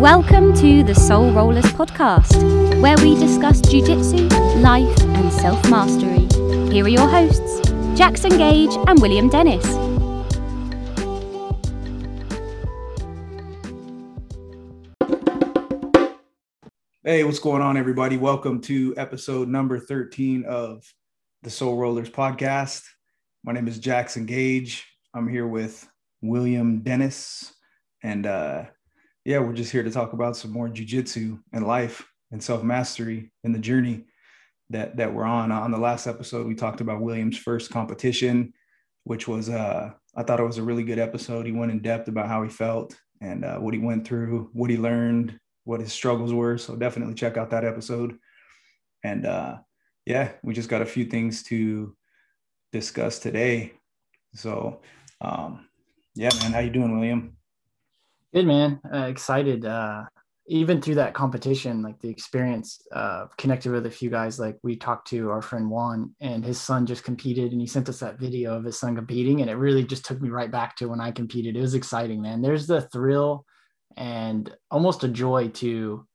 Welcome to the Soul Rollers podcast, where we discuss jiu-jitsu, life, and self-mastery. Here are your hosts, Jackson Gage and William Dennis. Hey, what's going on, everybody? Welcome to episode number 13 of the Soul Rollers podcast. My name is Jackson Gage. I'm here with William Dennis. And uh, yeah, we're just here to talk about some more jujitsu and life and self mastery and the journey that that we're on. On the last episode, we talked about William's first competition, which was uh, I thought it was a really good episode. He went in depth about how he felt and uh, what he went through, what he learned, what his struggles were. So definitely check out that episode. And uh, yeah, we just got a few things to discuss today. So um, yeah, man, how you doing, William? Good man. Uh, excited. Uh, even through that competition, like the experience, uh, connected with a few guys. Like we talked to our friend Juan, and his son just competed, and he sent us that video of his son competing, and it really just took me right back to when I competed. It was exciting, man. There's the thrill and almost a joy to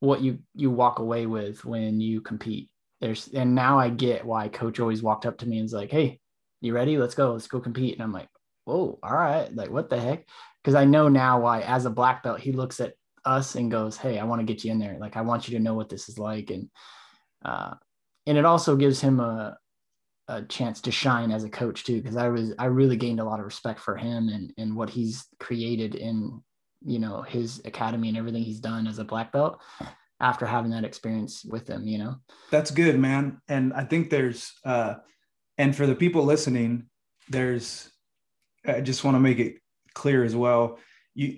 what you you walk away with when you compete. There's and now I get why coach always walked up to me and was like, "Hey, you ready? Let's go. Let's go compete." And I'm like, "Whoa, all right. Like what the heck?" Because I know now why as a black belt he looks at us and goes, "Hey, I want to get you in there. Like I want you to know what this is like." And uh, and it also gives him a a chance to shine as a coach too, because I was I really gained a lot of respect for him and and what he's created in you know his academy and everything he's done as a black belt after having that experience with him. You know, that's good, man. And I think there's uh, and for the people listening, there's I just want to make it clear as well. You,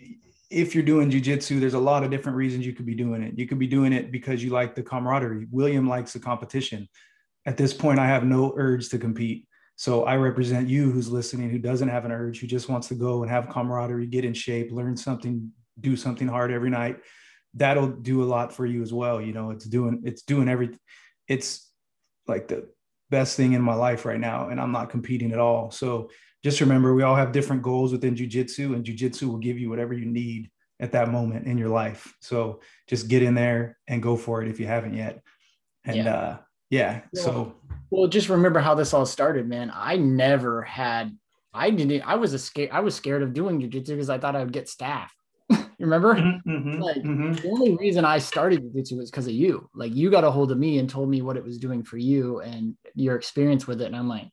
if you're doing jujitsu, there's a lot of different reasons you could be doing it. You could be doing it because you like the camaraderie. William likes the competition. At this point, I have no urge to compete. So I represent you who's listening, who doesn't have an urge, who just wants to go and have camaraderie, get in shape, learn something, do something hard every night. That'll do a lot for you as well. You know, it's doing, it's doing everything. It's like the best thing in my life right now. And I'm not competing at all. So just remember we all have different goals within jujitsu, and jujitsu will give you whatever you need at that moment in your life. So just get in there and go for it if you haven't yet. And yeah. uh yeah, well, so well just remember how this all started, man. I never had I didn't I was a scared I was scared of doing jujitsu because I thought I would get staph. you remember? Mm-hmm, mm-hmm, like mm-hmm. the only reason I started jujitsu was because of you. Like you got a hold of me and told me what it was doing for you and your experience with it. And I'm like,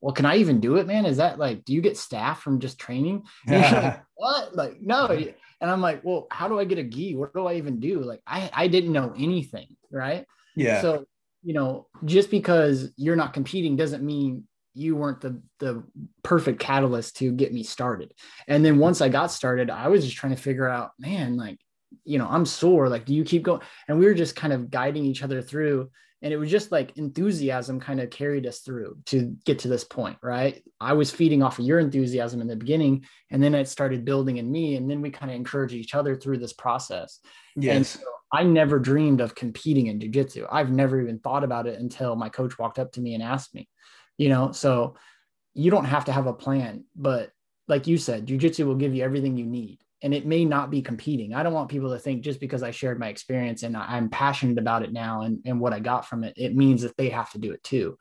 well, can I even do it, man? Is that like, do you get staph from just training? like, what? Like, no. And I'm like, well, how do I get a gi? What do I even do? Like, I, I didn't know anything. Right. Yeah. So, you know, just because you're not competing doesn't mean you weren't the the perfect catalyst to get me started. And then once I got started, I was just trying to figure out, man, like, you know, I'm sore. Like, do you keep going? And we were just kind of guiding each other through and it was just like enthusiasm kind of carried us through to get to this point right? I was feeding off of your enthusiasm in the beginning and then it started building in me and then we kind of encourage each other through this process. Yes. so i never dreamed of competing in jiu-jitsu. I've never even thought about it until my coach walked up to me and asked me you know? So you don't have to have a plan but like you said jiu-jitsu will give you everything you need and it may not be competing. I don't want people to think just because I shared my experience and I'm passionate about it now and, and what I got from it, it means that they have to do it too.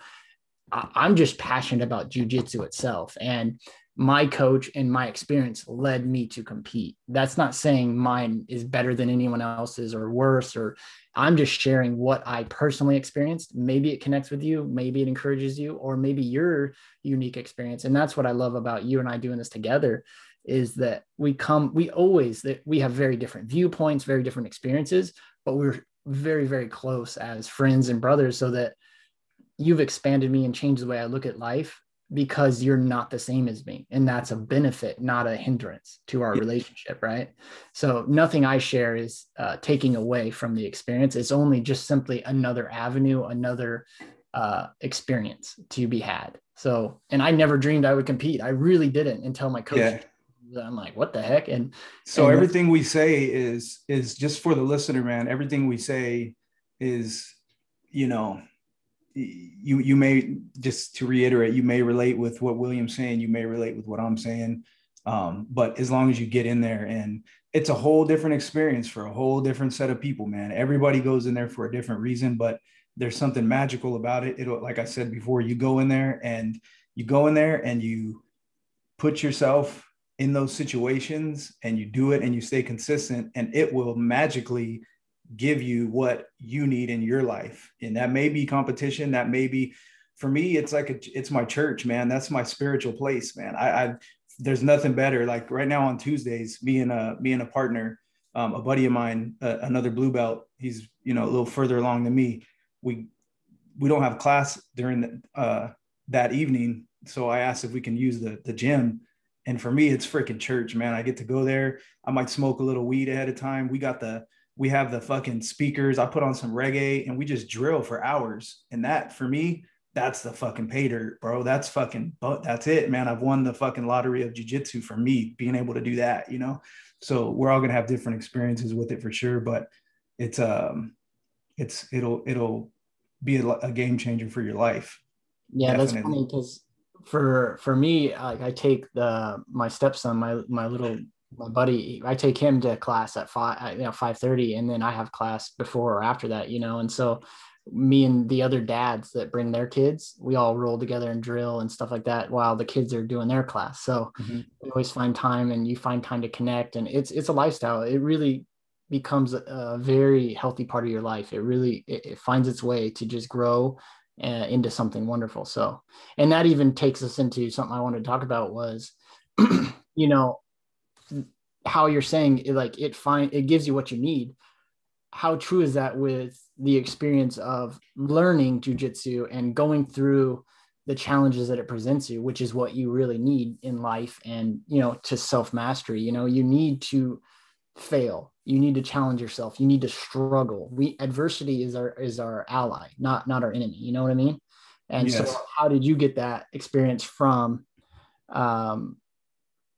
I'm just passionate about jujitsu itself. And my coach and my experience led me to compete. That's not saying mine is better than anyone else's or worse, or I'm just sharing what I personally experienced. Maybe it connects with you, maybe it encourages you, or maybe your unique experience. And that's what I love about you and I doing this together is that we come we always that we have very different viewpoints very different experiences but we're very very close as friends and brothers so that you've expanded me and changed the way i look at life because you're not the same as me. And that's a benefit not a hindrance to our relationship right? So nothing i share is uh, taking away from the experience. It's only just simply another avenue another uh, experience to be had. So and i never dreamed i would compete. I really didn't until my coach yeah. I'm like, what the heck? And so and everything we say is is just for the listener, man. Everything we say is, you know, you you may just to reiterate, you may relate with what William's saying, you may relate with what I'm saying. Um, but as long as you get in there and it's a whole different experience for a whole different set of people, man. Everybody goes in there for a different reason, but there's something magical about it. It'll, like I said before, you go in there and you go in there and you put yourself in those situations and you do it and you stay consistent and it will magically give you what you need in your life. And that may be competition, that may be for me, it's like a, it's my church, man. That's my spiritual place, man. I, I there's nothing better. Like right now on Tuesdays, me and a me and a partner, um, a buddy of mine, uh, another blue belt. He's you know a little further along than me. We we don't have class during the, uh, that evening, so I asked if we can use the the gym. And for me, it's freaking church, man. I get to go there. I might smoke a little weed ahead of time. We got the we have the fucking speakers. I put on some reggae and we just drill for hours. And that for me, that's the fucking pay dirt, bro. That's fucking, but that's it, man. I've won the fucking lottery of jujitsu for me being able to do that, you know? So we're all to have different experiences with it for sure, but it's, um, it's, it'll, it'll be a, a game changer for your life. Yeah. Definitely. That's funny because for, for me, like I take the, my stepson, my, my little, my buddy, I take him to class at five, you know, 5 30 and then I have class before or after that, you know? And so me and the other dads that bring their kids, we all roll together and drill and stuff like that while the kids are doing their class. So mm-hmm. we always find time and you find time to connect and it's it's a lifestyle. It really becomes a, very healthy part of your life. It really it, it finds its way to just grow uh, into something wonderful. So and that even takes us into something I wanted to talk about was you know how you're saying it, like it find it gives you what you need. How true is that with the experience of learning jujitsu and going through the challenges that it presents you, which is what you really need in life and, you know, to self mastery. You know, you need to fail. You need to challenge yourself. You need to struggle. We adversity is our is our ally, not not our enemy. You know what I mean? And yes. so, how did you get that experience from um,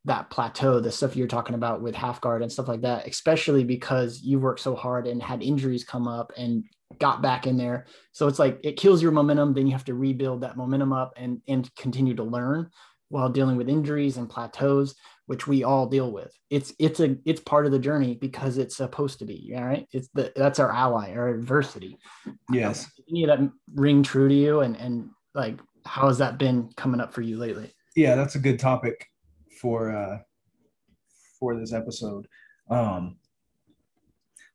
that plateau, the stuff you're talking about with half guard and stuff like that, especially because you worked so hard and had injuries come up and got back in there. So it's like it kills your momentum. Then you have to rebuild that momentum up and, and continue to learn while dealing with injuries and plateaus, which we all deal with. It's it's a it's part of the journey because it's supposed to be. All right. It's the that's our ally, our adversity. Yes. Any of that ring true to you and and like how has that been coming up for you lately? Yeah, that's a good topic for uh, for this episode. Um,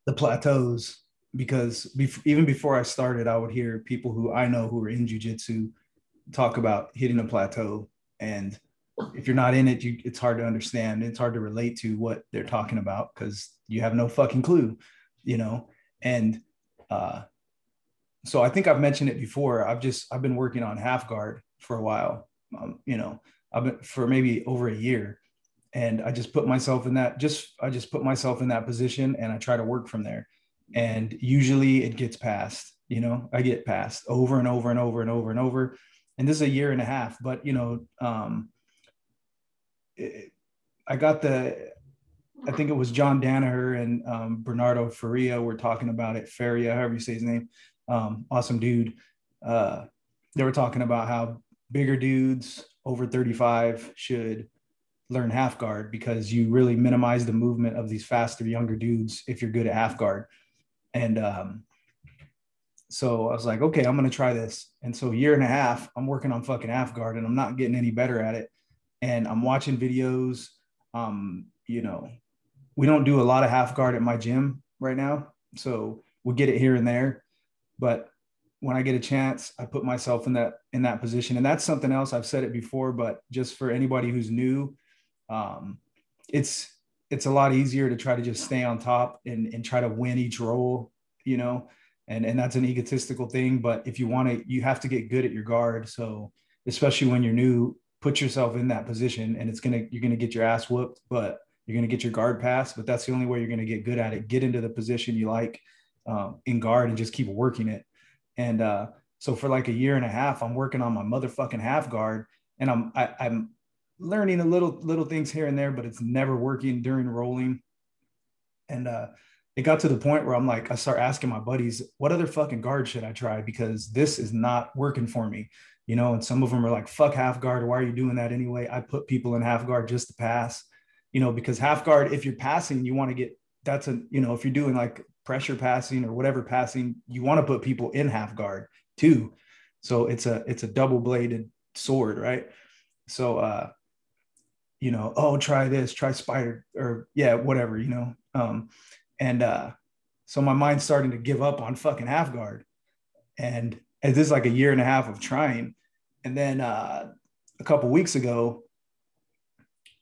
the plateaus, because bef- even before I started, I would hear people who I know who are in jujitsu talk about hitting a plateau, and if you're not in it, you, it's hard to understand. It's hard to relate to what they're talking about because you have no fucking clue, you know. And uh, so I think I've mentioned it before. I've just I've been working on half guard for a while, um, you know, I've been for maybe over a year. And I just put myself in that, just, I just put myself in that position and I try to work from there. And usually it gets passed, you know, I get passed over and over and over and over and over. And this is a year and a half, but you know, um, it, I got the, I think it was John Danaher and um, Bernardo Faria were talking about it. Faria, however you say his name, um, awesome dude. Uh, they were talking about how bigger dudes over 35 should learn half guard because you really minimize the movement of these faster younger dudes if you're good at half guard and um, so i was like okay i'm going to try this and so a year and a half i'm working on fucking half guard and i'm not getting any better at it and i'm watching videos um, you know we don't do a lot of half guard at my gym right now so we get it here and there but when I get a chance, I put myself in that in that position, and that's something else. I've said it before, but just for anybody who's new, um, it's it's a lot easier to try to just stay on top and and try to win each role, you know, and and that's an egotistical thing. But if you want to, you have to get good at your guard. So especially when you're new, put yourself in that position, and it's gonna you're gonna get your ass whooped, but you're gonna get your guard pass. But that's the only way you're gonna get good at it. Get into the position you like um, in guard and just keep working it and uh, so for like a year and a half, I'm working on my motherfucking half guard, and I'm I, am i am learning a little little things here and there, but it's never working during rolling. And uh, it got to the point where I'm like, I start asking my buddies, what other fucking guard should I try? Because this is not working for me, you know. And some of them are like, fuck half guard. Why are you doing that anyway? I put people in half guard just to pass, you know, because half guard, if you're passing, you want to get that's a, you know, if you're doing like pressure passing or whatever passing, you want to put people in half guard too. So it's a it's a double bladed sword, right? So uh, you know, oh, try this, try spider, or yeah, whatever, you know. Um, and uh, so my mind's starting to give up on fucking half guard. And, and this is like a year and a half of trying. And then uh, a couple weeks ago,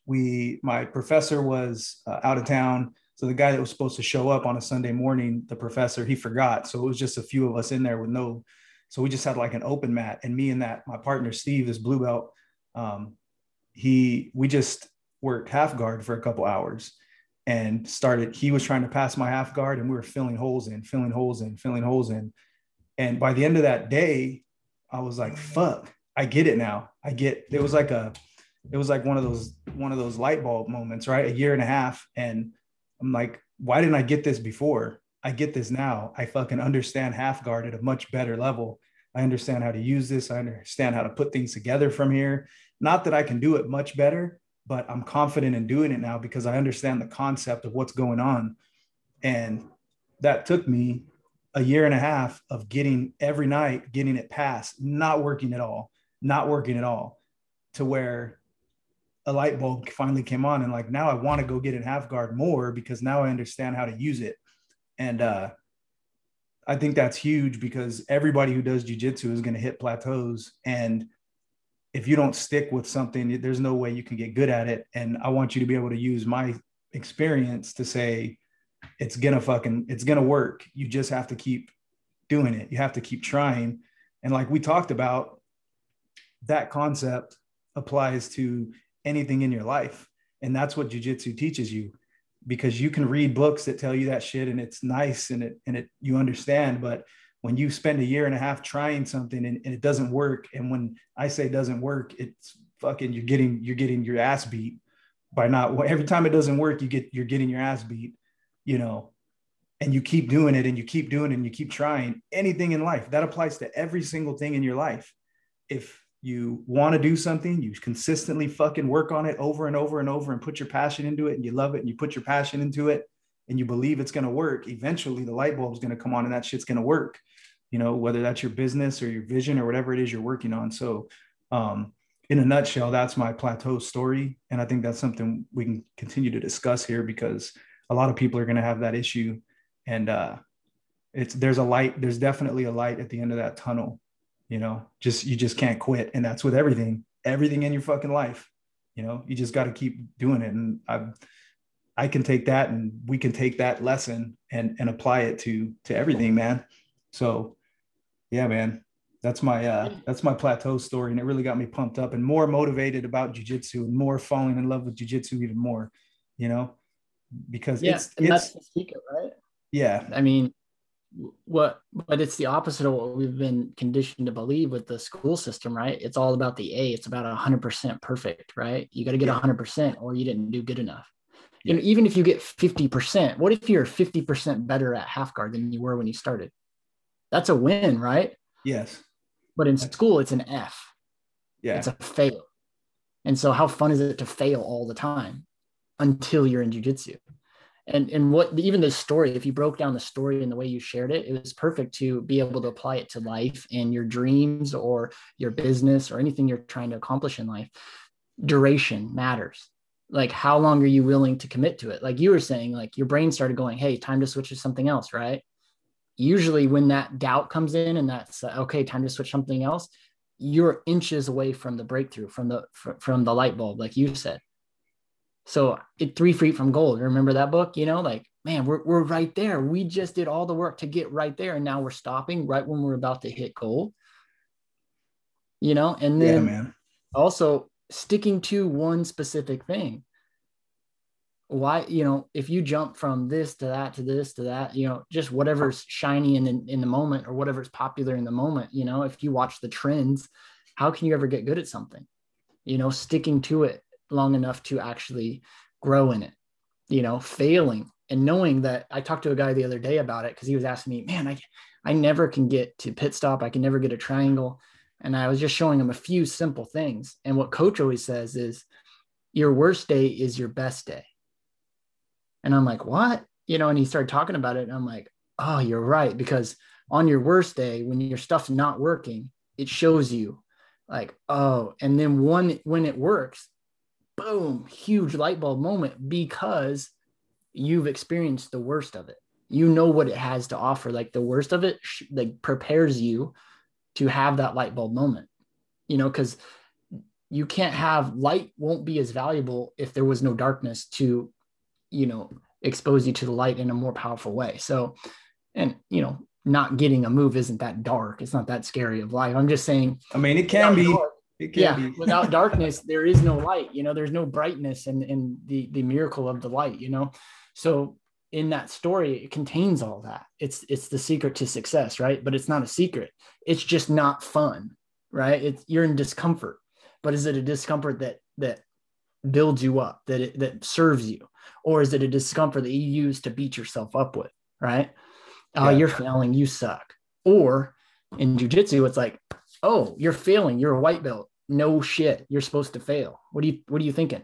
we my professor was uh, out of town. So the guy that was supposed to show up on a Sunday morning, the professor, he forgot. So it was just a few of us in there with no. So we just had like an open mat, and me and that my partner Steve, this blue belt, um, he we just worked half guard for a couple hours and started he was trying to pass my half guard and we were filling holes in filling holes in filling holes in and by the end of that day i was like fuck i get it now. I get it was like a it was like one of those one of those light bulb moments right? A year and a half. And i'm like why didn't i get this before? I get this now. I fucking understand half guard at a much better level. I understand how to use this. I understand how to put things together from here. Not that i can do it much better but I'm confident in doing it now because I understand the concept of what's going on. And that took me a year and a half of getting every night, getting it passed, not working at all, not working at all, to where a light bulb finally came on. And like now I want to go get in half guard more because now I understand how to use it. And uh, I think that's huge because everybody who does jujitsu is going to hit plateaus. And if you don't stick with something, there's no way you can get good at it. And I want you to be able to use my experience to say, it's gonna fucking, it's gonna work. You just have to keep doing it. You have to keep trying. And like we talked about, that concept applies to anything in your life. And that's what jujitsu teaches you because you can read books that tell you that shit and it's nice and it, and it, you understand, but when you spend a year and a half trying something and, and, it doesn't work and when i say doesn't work it's fucking you're getting you're getting your ass beat by not every time it doesn't work you get you're getting your ass beat you know and you keep doing it and you keep doing it and you keep trying anything in life. That applies to every single thing in your life. If you want to do something you consistently fucking work on it over and over and over and put your passion into it and you love it and you put your passion into it and you believe it's going to work eventually the light bulb's going to come on and that shit's going to work you know whether that's your business or your vision or whatever it is you're working on. So um, in a nutshell that's my plateau story. And i think that's something we can continue to discuss here because a lot of people are going to have that issue. And uh, it's there's a light there's definitely a light at the end of that tunnel you know? Just you just can't quit. And that's with everything everything in your fucking life you know? You just got to keep doing it. And i i can take that and we can take that lesson and and apply it to to everything man. So yeah, man, that's my uh, that's my plateau story, and it really got me pumped up and more motivated about jujitsu and more falling in love with jujitsu even more. You know, because yeah, it's and it's that's the secret, right? Yeah, I mean, what but it's the opposite of what we've been conditioned to believe with the school system right it's all about the a it's about 100% perfect right you got to get yeah. 100% or you didn't do good enough yeah. you know even if you get 50% what if you're 50% better at half guard than you were when you started that's a win, right? Yes. But in school, it's an F. Yeah. It's a fail. And so, how fun is it to fail all the time until you're in jujitsu? And and what even the story, if you broke down the story and the way you shared it, it was perfect to be able to apply it to life and your dreams or your business or anything you're trying to accomplish in life. Duration matters. Like, how long are you willing to commit to it? Like you were saying, like your brain started going, "Hey, time to switch to something else," right? usually when that doubt comes in and that's uh, okay time to switch something else you're inches away from the breakthrough from the from the light bulb like you said so it three feet from gold remember that book? You know like man we're, we're right there. We just did all the work to get right there and now we're stopping right when we're about to hit gold. You know and then yeah, also sticking to one specific thing. Why you know if you jump from this to that to this to that you know just whatever's shiny in, in in the moment or whatever's popular in the moment you know if you watch the trends how can you ever get good at something? You know sticking to it long enough to actually grow in it you know failing and knowing that i talked to a guy the other day about it because he was asking me man i i never can get to pit stop i can never get a triangle and i was just showing him a few simple things and what coach always says is your worst day is your best day. And I'm like, what? You know, and he started talking about it. And I'm like, oh, you're right. Because on your worst day, when your stuff's not working, it shows you like, oh, and then one when it works, boom, huge light bulb moment because you've experienced the worst of it. You know what it has to offer. Like the worst of it, like prepares you to have that light bulb moment, you know, because you can't have light won't be as valuable if there was no darkness to, you know, expose you to the light in a more powerful way. So, and, you know, not getting a move isn't that dark. It's not that scary of life. I'm just saying. I mean, it can be. Dark, yeah, be. without darkness, there is no light. You know, there's no brightness and and the the miracle of the light. You know, so in that story, it contains all that. It's it's the secret to success, right? But it's not a secret. It's just not fun, right? It's you're in discomfort, but is it a discomfort that that builds you up, that it, that serves you, or is it a discomfort that you use to beat yourself up with, right? oh, yeah. you're failing, you suck. Or in jujitsu, it's like, oh, you're failing, you're a white belt. No shit, you're supposed to fail. What are you what are you thinking?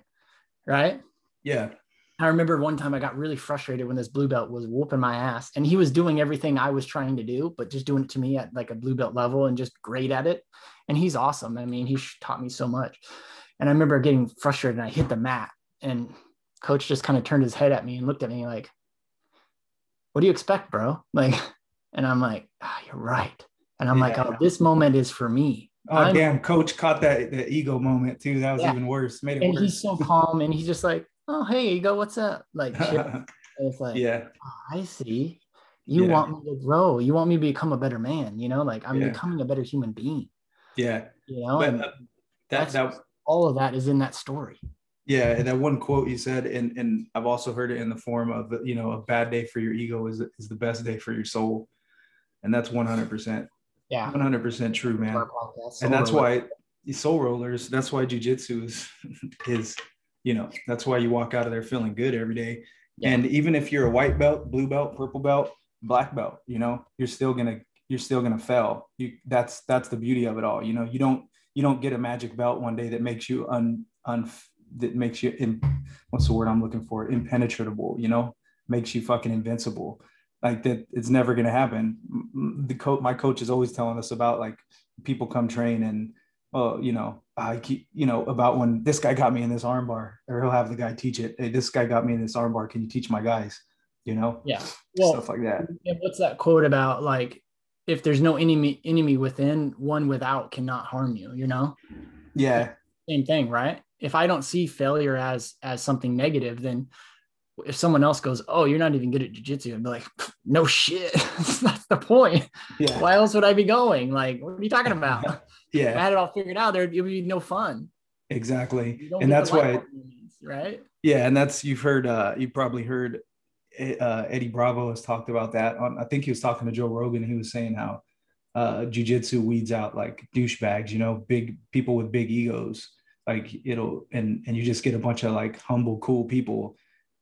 Right? Yeah. I remember one time I got really frustrated when this blue belt was whooping my ass and he was doing everything I was trying to do, but just doing it to me at like a blue belt level and just great at it. And he's awesome. I mean, he taught me so much. And I remember getting frustrated and I hit the mat and coach just kind of turned his head at me and looked at me like, what do you expect, bro? Like, and I'm like, ah, you're right. And I'm yeah. like, oh, this moment is for me. Oh I'm, damn, coach caught that the ego moment too. That was yeah. even worse. Made it and worse. he's so calm and he's just like, oh hey, ego, what's up? Like it's like, yeah, oh, I see. You yeah. want me to grow. You want me to become a better man, you know, like I'm becoming a better human being. Yeah. You know, but, uh, that, that all of that is in that story. Yeah, and that one quote you said, and and I've also heard it in the form of you know a bad day for your ego is is the best day for your soul, and that's one hundred percent. Yeah, one hundred percent true, man. And that's why soul rollers. That's why jujitsu is is you know that's why you walk out of there feeling good every day. Yeah. And even if you're a white belt, blue belt, purple belt, black belt, you know you're still gonna you're still gonna fail. You that's that's the beauty of it all. You know you don't you don't get a magic belt one day that makes you un un that makes you in what's the word I'm looking for impenetrable you know makes you fucking invincible like that it's never going to happen the coach my coach is always telling us about like people come train and well you know I keep you know about when this guy got me in this armbar or he'll have the guy teach it hey this guy got me in this armbar can you teach my guys? You know? Yeah. Well, stuff like that. and what's that quote about like if there's no enemy enemy within one without cannot harm you you know? Yeah. Same thing right? If I don't see failure as as something negative, then if someone else goes, "Oh, you're not even good at jujitsu," I'd be like, "No shit, that's the point. Yeah. Why else would I be going? Like, what are you talking about? yeah, if I had it all figured out, there would be no fun. Exactly, and that's why, right? Yeah, and that's you've heard. uh You probably heard uh, Eddie Bravo has talked about that. On, I think he was talking to Joe Rogan. He was saying how uh, jujitsu weeds out like douchebags. You know, big people with big egos like it'll and and you just get a bunch of like humble cool people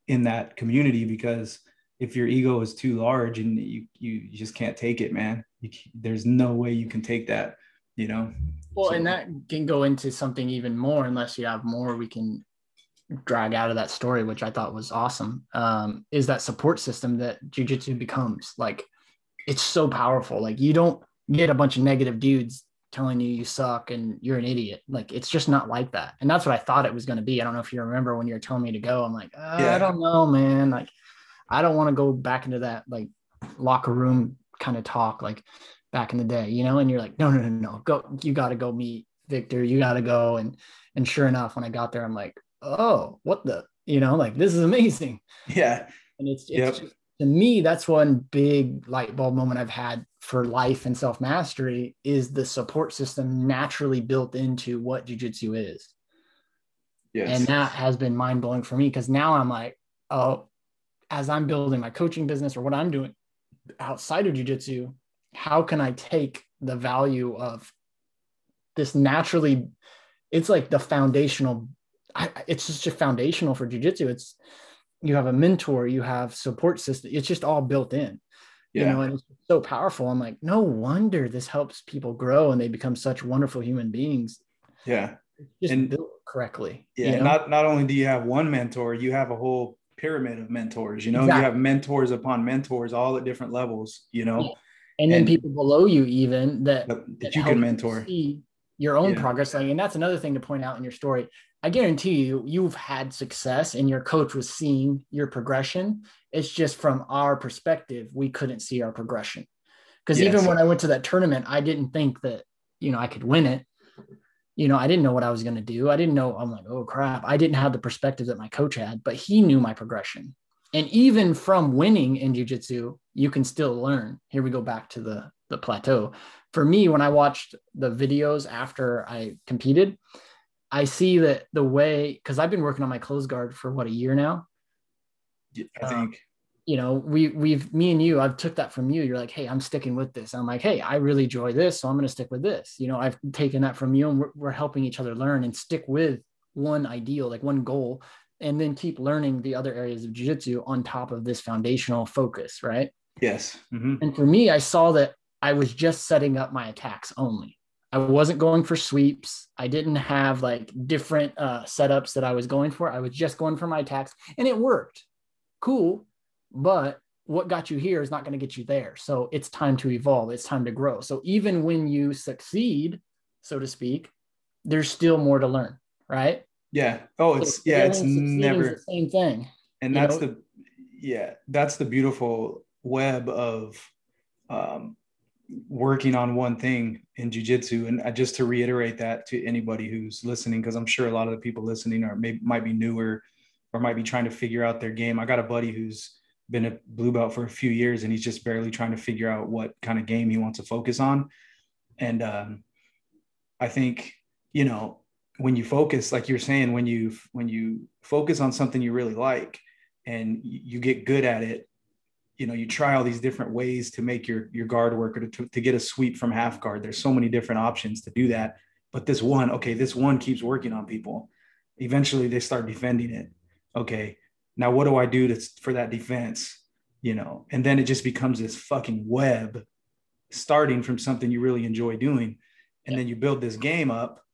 in that community because if your ego is too large and you you just can't take it man you, there's no way you can take that you know well so. and that can go into something even more unless you have more we can drag out of that story which i thought was awesome um, is that support system that jiu-jitsu becomes like it's so powerful like you don't get a bunch of negative dudes telling you you suck and you're an idiot. Like it's just not like that. And that's what I thought it was going to be. I don't know if you remember when you were telling me to go. I'm like, uh, yeah. I don't know, man. Like I don't want to go back into that like locker room kind of talk like back in the day, you know. And you're like, no, no, no, no. Go. You got to go meet Victor. You got to go. And and sure enough, when I got there, I'm like, oh, what the, you know, like this is amazing. Yeah. And it's, it's yep. just, to me, that's one big light bulb moment I've had for life and self mastery is the support system naturally built into what jujitsu is. Yes. And that has been mind blowing for me because now I'm like, oh, as I'm building my coaching business or what I'm doing outside of jujitsu, how can I take the value of this naturally? It's like the foundational. I, it's just a foundational for jujitsu. It's you have a mentor, you have support system. It's just all built in yeah. you know and it's so powerful i'm like no wonder this helps people grow and they become such wonderful human beings yeah just And- built correctly. Yeah, you know? not not only do you have one mentor, you have a whole pyramid of mentors. You know, Exactly. you have mentors upon mentors, all at different levels. You know, and then and- people below you even that that, that you can mentor. see your own Yeah. progress. Like, and that's another thing to point out in your story. I guarantee you, you've had success, and your coach was seeing your progression. It's just from our perspective, we couldn't see our progression. Because even when I went to that tournament, I didn't think that you know I could win it. You know, I didn't know what I was going to do. I didn't know. I'm like, oh crap! I didn't have the perspective that my coach had, but he knew my progression. And even from winning in jujitsu, you can still learn. Here we go back to the the plateau. For me, when I watched the videos after I competed, I see that the way because I've been working on my close guard for what a year now. I Um, think. You know, we we've me and you, I've took that from you. You're like, hey, I'm sticking with this. I'm like, hey, I really enjoy this, so I'm going to stick with this. You know, I've taken that from you, and we're, we're helping each other learn and stick with one ideal, like one goal, and then keep learning the other areas of jiu-jitsu on top of this foundational focus, right? Yes. hmm And for me, I saw that I was just setting up my attacks only. I wasn't going for sweeps. I didn't have like different uh, setups that I was going for. I was just going for my attacks and it worked. Cool. But what got you here is not going to get you there. So it's time to evolve. It's time to grow. So even when you succeed, so to speak, there's still more to learn, right? Yeah. Oh, it's yeah. It's failing, succeeding is never. the same thing. and that's know? the yeah that's the beautiful web of um, working on one thing in jiu-jitsu. And uh, just to reiterate that to anybody who's listening because i'm sure a lot of the people listening are maybe might be newer or might be trying to figure out their game. I got a buddy who's been a blue belt for a few years and he's just barely trying to figure out what kind of game he wants to focus on. And um, i think you know when you focus like you're saying when you when you focus on something you really like and you get good at it you know you try all these different ways to make your your guard work or to, to get a sweep from half guard. There's so many different options to do that. But this one okay this one keeps working on people. Eventually they start defending it. Okay now what do i do to, for that defense? You know and then it just becomes this fucking web starting from something you really enjoy doing. And then you build this game up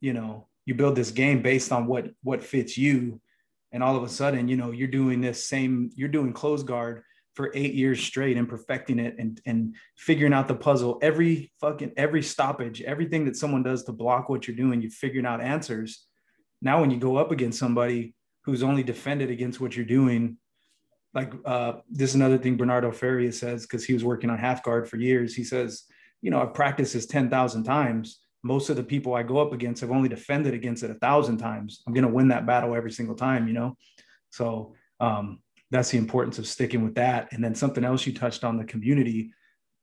you know you build this game based on what what fits you. And all of a sudden you know you're doing this same you're doing close guard for eight years straight and perfecting it and and figuring out the puzzle every fucking every stoppage everything that someone does to block what you're doing you're figuring out answers now when you go up against somebody who's only defended against what you're doing like uh, this is another thing bernardo faria says because he was working on half guard for years he says you know i've practiced this 10000 times most of the people I go up against have only defended against it a thousand times. I'm going to win that battle every single time, you know? So um, that's the importance of sticking with that. And then something else you touched on the community.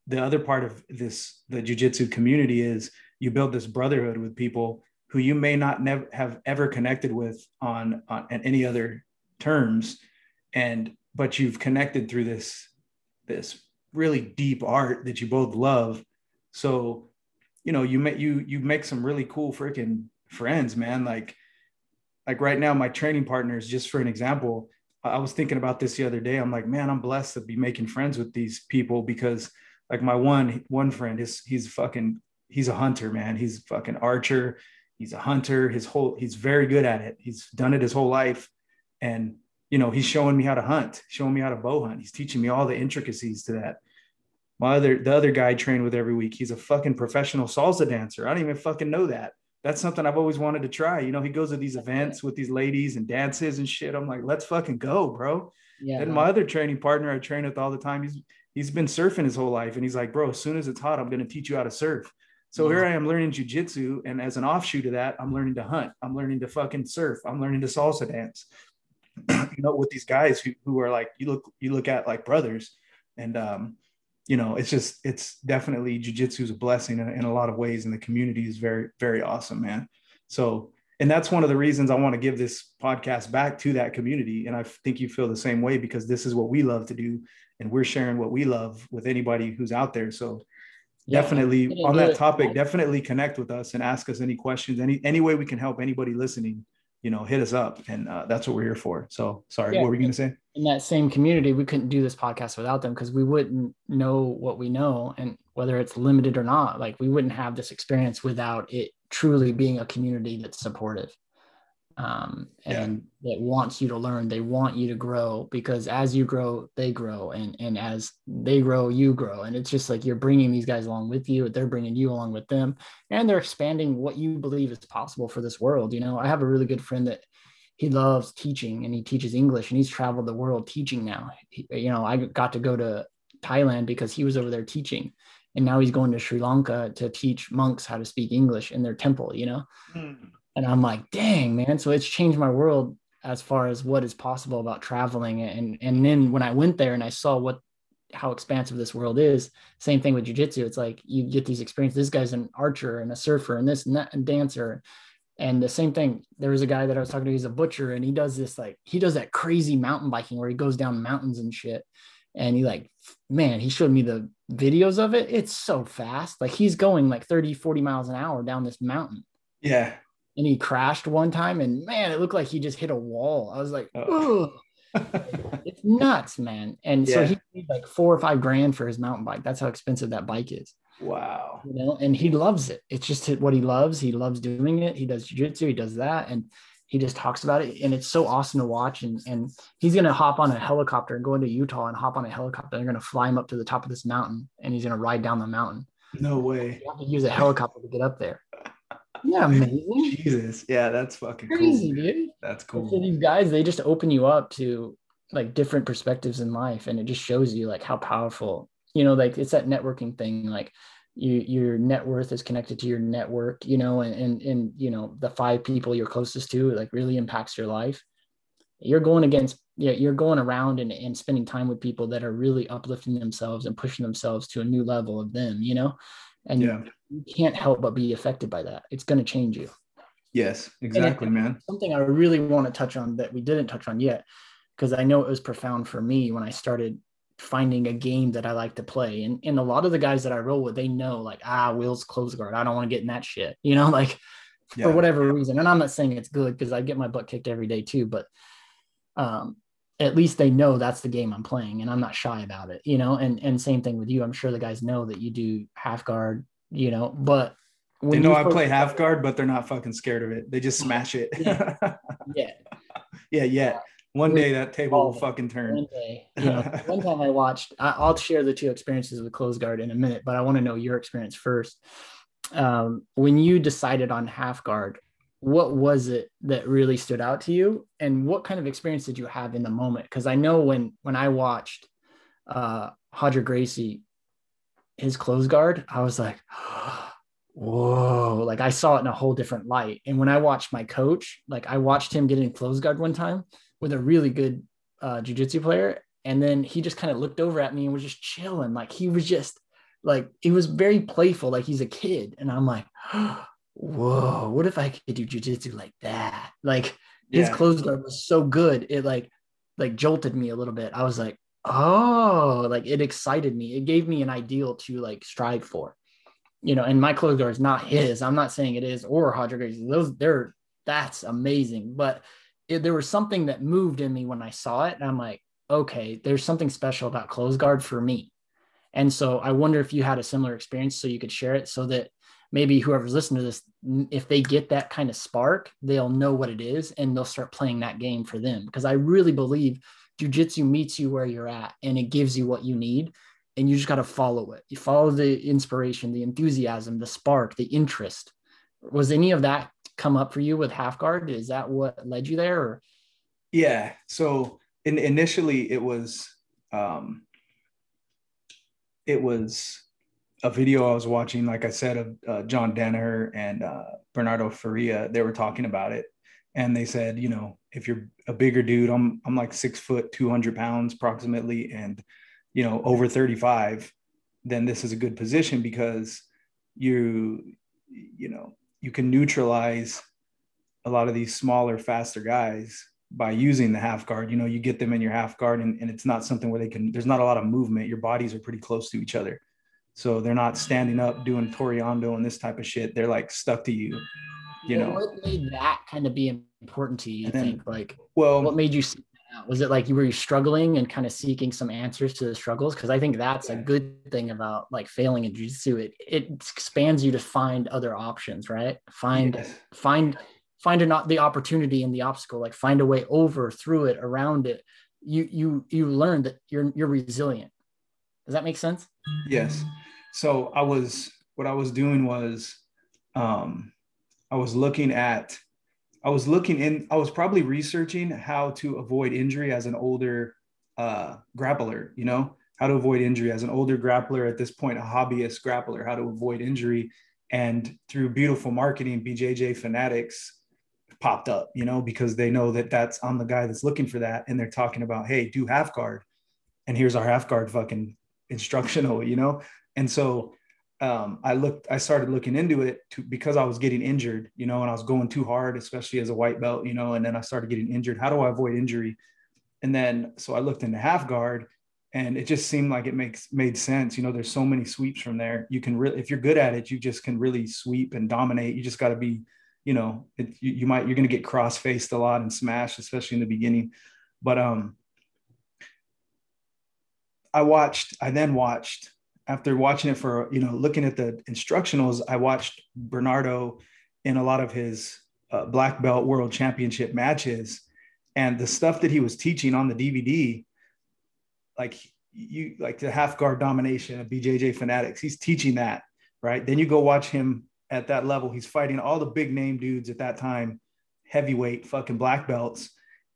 The other part of this, the jujitsu community is you build this brotherhood with people who you may not have ever connected with on, on any other terms. And, but you've connected through this, this really deep art that you both love. So you know you make you you make some really cool freaking friends man like like right now my training partners just for an example i was thinking about this the other day. I'm like man i'm blessed to be making friends with these people because like my one one friend is he's fucking he's a hunter man. He's fucking archer. He's a hunter. His whole he's very good at it. He's done it his whole life. And you know he's showing me how to hunt showing me how to bow hunt. He's teaching me all the intricacies to that. My other the other guy I train with every week, he's a fucking professional salsa dancer. I don't even fucking know that. That's something I've always wanted to try. You know, he goes to these events with these ladies and dances and shit. I'm like, let's fucking go, bro. Yeah. And my other training partner I train with all the time, he's he's been surfing his whole life. And he's like, bro, as soon as it's hot, I'm gonna teach you how to surf. So Yeah. here I am learning jujitsu, and as an offshoot of that, I'm learning to hunt. I'm learning to fucking surf. I'm learning to salsa dance. you know, with these guys who, who are like you look you look at like brothers, and um, you know, it's just it's definitely jujitsu is a blessing in, in a lot of ways, and the community is very very awesome, man. So, and that's one of the reasons I want to give this podcast back to that community, and I think you feel the same way because this is what we love to do, and we're sharing what we love with anybody who's out there. So Yeah. definitely on that it. topic definitely connect with us and ask us any questions any any way we can help anybody listening you know hit us up and uh, that's what we're here for so sorry Yeah. what were you going to say in that same community, we couldn't do this podcast without them because we wouldn't know what we know and whether it's limited or not. Like we wouldn't have this experience without it truly being a community that's supportive um, and yeah. that wants you to learn. They want you to grow because as you grow, they grow, and and as they grow, you grow. And it's just like you're bringing these guys along with you. They're bringing you along with them, and they're expanding what you believe is possible for this world. You know, I have a really good friend that he loves teaching and he teaches English and he's traveled the world teaching now. He, you know, I got to go to Thailand because he was over there teaching and now he's going to Sri Lanka to teach monks how to speak English in their temple, you know? Mm. And I'm like, dang, man. So it's changed my world as far as what is possible about traveling. And and then when I went there and I saw what how expansive this world is, same thing with jujitsu. It's like you get these experiences. This guy's an archer and a surfer and this and that and dancer. And the same thing, there was a guy that I was talking to, he's a butcher, and he does this like he does that crazy mountain biking where he goes down mountains and shit. And he like, man, he showed me the videos of it. It's so fast. Like he's going like 30, 40 miles an hour down this mountain. Yeah and he crashed one time and man it looked like he just hit a wall i was like oh. it's nuts man and yeah. so he paid like four or five grand for his mountain bike that's how expensive that bike is wow you know and he loves it it's just what he loves he loves doing it he does jiu-jitsu he does that and he just talks about it and it's so awesome to watch and and he's going to hop on a helicopter and go into utah and hop on a helicopter they're going to fly him up to the top of this mountain and he's going to ride down the mountain no way you have to use a helicopter to get up there yeah, amazing. Jesus. Yeah, that's fucking crazy, cool. dude. That's cool. So these guys, they just open you up to like different perspectives in life. And it just shows you like how powerful, you know, like it's that networking thing. Like you your net worth is connected to your network, you know, and and and you know, the five people you're closest to like really impacts your life. You're going against yeah, you're going around and, and spending time with people that are really uplifting themselves and pushing themselves to a new level of them, you know and yeah. you, you can't help but be affected by that. It's going to change you. Yes, exactly, man. Something I really want to touch on that we didn't touch on yet, because I know it was profound for me when I started finding a game that I like to play. And, and a lot of the guys that I roll with, they know like, ah, Will's close guard. I don't want to get in that shit, you know, like yeah. for whatever reason. And I'm not saying it's good because I get my butt kicked every day too, but um, at least they know that's the game I'm playing and I'm not shy about it, you know, and, and same thing with you. I'm sure the guys know that you do half guard, you know, but when they know I play half guard, but they're not fucking scared of it. They just smash it. yeah. Yeah. yeah. yeah. One day that table will fucking turn. One day, you know, one time I watched, I, will share the two experiences with close guard in a minute, but I want to know your experience first. Um, when you decided on half guard, what was it that really stood out to you? And what kind of experience did you have in the moment? Because i know when when i watched uh Roger Gracie his close guard i was like whoa. Like i saw it in a whole different light. And when i watched my coach like i watched him get in close guard one time with a really good uh jiu-jitsu player and then he just kind of looked over at me and was just chilling like he was just like he was very playful like he's a kid and i'm like whoa, what if I could do jujitsu like that? Like his yeah. close guard was so good. It like like jolted me a little bit. I was like, oh, like it excited me. It gave me an ideal to like strive for. You know, and my close guard is not his. I'm not saying it is or Gracie. Those they're that's amazing. But it, there was something that moved in me when I saw it. And I'm like, okay, there's something special about close guard for me. And so I wonder if you had a similar experience so you could share it so that maybe whoever's listening to this, if they get that kind of spark, they'll know what it is and they'll start playing that game for them. Because I really believe jujitsu meets you where you're at and it gives you what you need. And you just got to follow it. You follow the inspiration, the enthusiasm, the spark, the interest. Was any of that come up for you with half guard? Is that what led you there? Or? Yeah. So in, initially it was, um, it was a video I was watching, like I said, of uh, John Danaher and uh, Bernardo Faria. They were talking about it, and they said, you know, if you're a bigger dude, I'm I'm like six foot, two hundred pounds approximately, and you know, over thirty five, then this is a good position because you, you know, you can neutralize a lot of these smaller, faster guys by using the half guard. You know, you get them in your half guard, and, and it's not something where they can. There's not a lot of movement. Your bodies are pretty close to each other so they're not standing up doing toreando and this type of shit. They're like stuck to you. You know what made that kind of be important to you? you think like well, what made you see Was it like you were you struggling and kind of seeking some answers to the struggles? Because I think that's a good thing about like failing in jiu-jitsu. It it expands you to find other options, right? Find yes. find find not the opportunity in the obstacle, like find a way over, through it, around it. You you you learn that you're you're resilient. Does that make sense? Yes. So I was what I was doing was um I was looking at I was looking in, I was probably researching how to avoid injury as an older uh, grappler, you know, how to avoid injury as an older grappler at this point, a hobbyist grappler, how to avoid injury. And through beautiful marketing, BJJ Fanatics popped up, you know, because they know that that's I'm the guy that's looking for that. And they're talking about, hey, do half guard. And here's our half guard fucking instructional, you know? And so um, I looked, I started looking into it to, because I was getting injured, you know, and I was going too hard, especially as a white belt, you know, and then I started getting injured. How do I avoid injury? And then, so I looked into half guard and it just seemed like it makes made sense. You know, there's so many sweeps from there. You can really, if you're good at it, you just can really sweep and dominate. You just got to be, you know, it, you, you might, you're going to get cross faced a lot and smashed, especially in the beginning. But, um, I watched, I then watched after watching it for you know looking at the instructionals i watched bernardo in a lot of his uh, black belt world championship matches. And the stuff that he was teaching on the dvd like you like the half guard domination of bjj fanatics he's teaching that right? Then you go watch him at that level. He's fighting all the big name dudes at that time heavyweight fucking black belts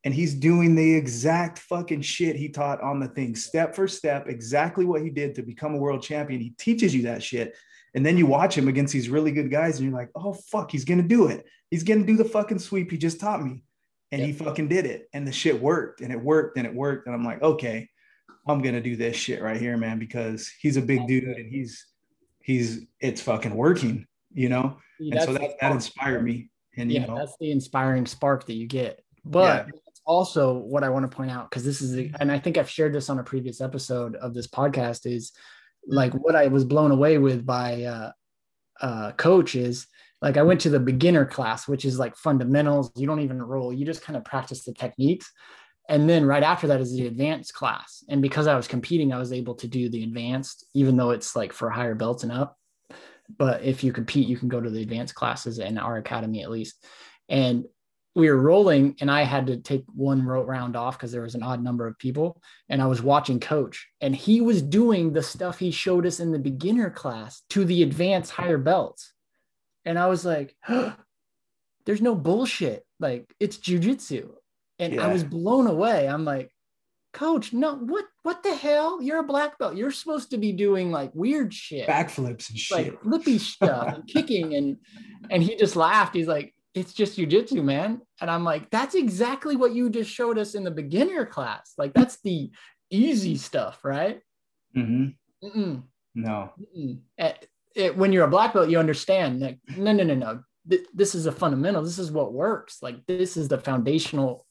and he's doing the exact fucking shit he taught on the thing, step for step, exactly what he did to become a world champion. He teaches you that shit. And then you watch him against these really good guys, and you're like, oh, fuck, he's gonna do it. He's gonna do the fucking sweep he just taught me. And he fucking did it. And the shit worked, and it worked, and it worked. And I'm like, okay, I'm gonna do this shit right here, man, because he's a big dude and he's he's it's fucking working, you know. and so that, that inspired me. And yeah, you know, that's the inspiring spark that you get. But yeah also what I want to point out because this is, and I think I've shared this on a previous episode of this podcast is like what I was blown away with by uh, uh, coach is like I went to the beginner class, which is like fundamentals. You don't even roll; you just kind of practice the techniques. And then right after that is the advanced class. And because I was competing, I was able to do the advanced, even though it's like for higher belts and up. But if you compete, you can go to the advanced classes in our academy at least. And we were rolling and I had to take one round off because there was an odd number of people. And I was watching coach and he was doing the stuff he showed us in the beginner class to the advanced higher belts. And I was like, huh, there's no bullshit. Like it's jujitsu. And yeah. I was blown away. I'm like, coach, no, what what the hell? You're a black belt. You're supposed to be doing like weird shit. Backflips and shit. Like flippy stuff and kicking. And and he just laughed. He's like, it's just jujitsu, man. And I'm like, that's exactly what you just showed us in the beginner class. Like that's the easy stuff, right? Mm-hmm. Mm-mm. No. Mm-mm. It, it, when you're a black belt, you understand like, no, no, no, no. Th- this is a fundamental. This is what works. Like this is the foundational.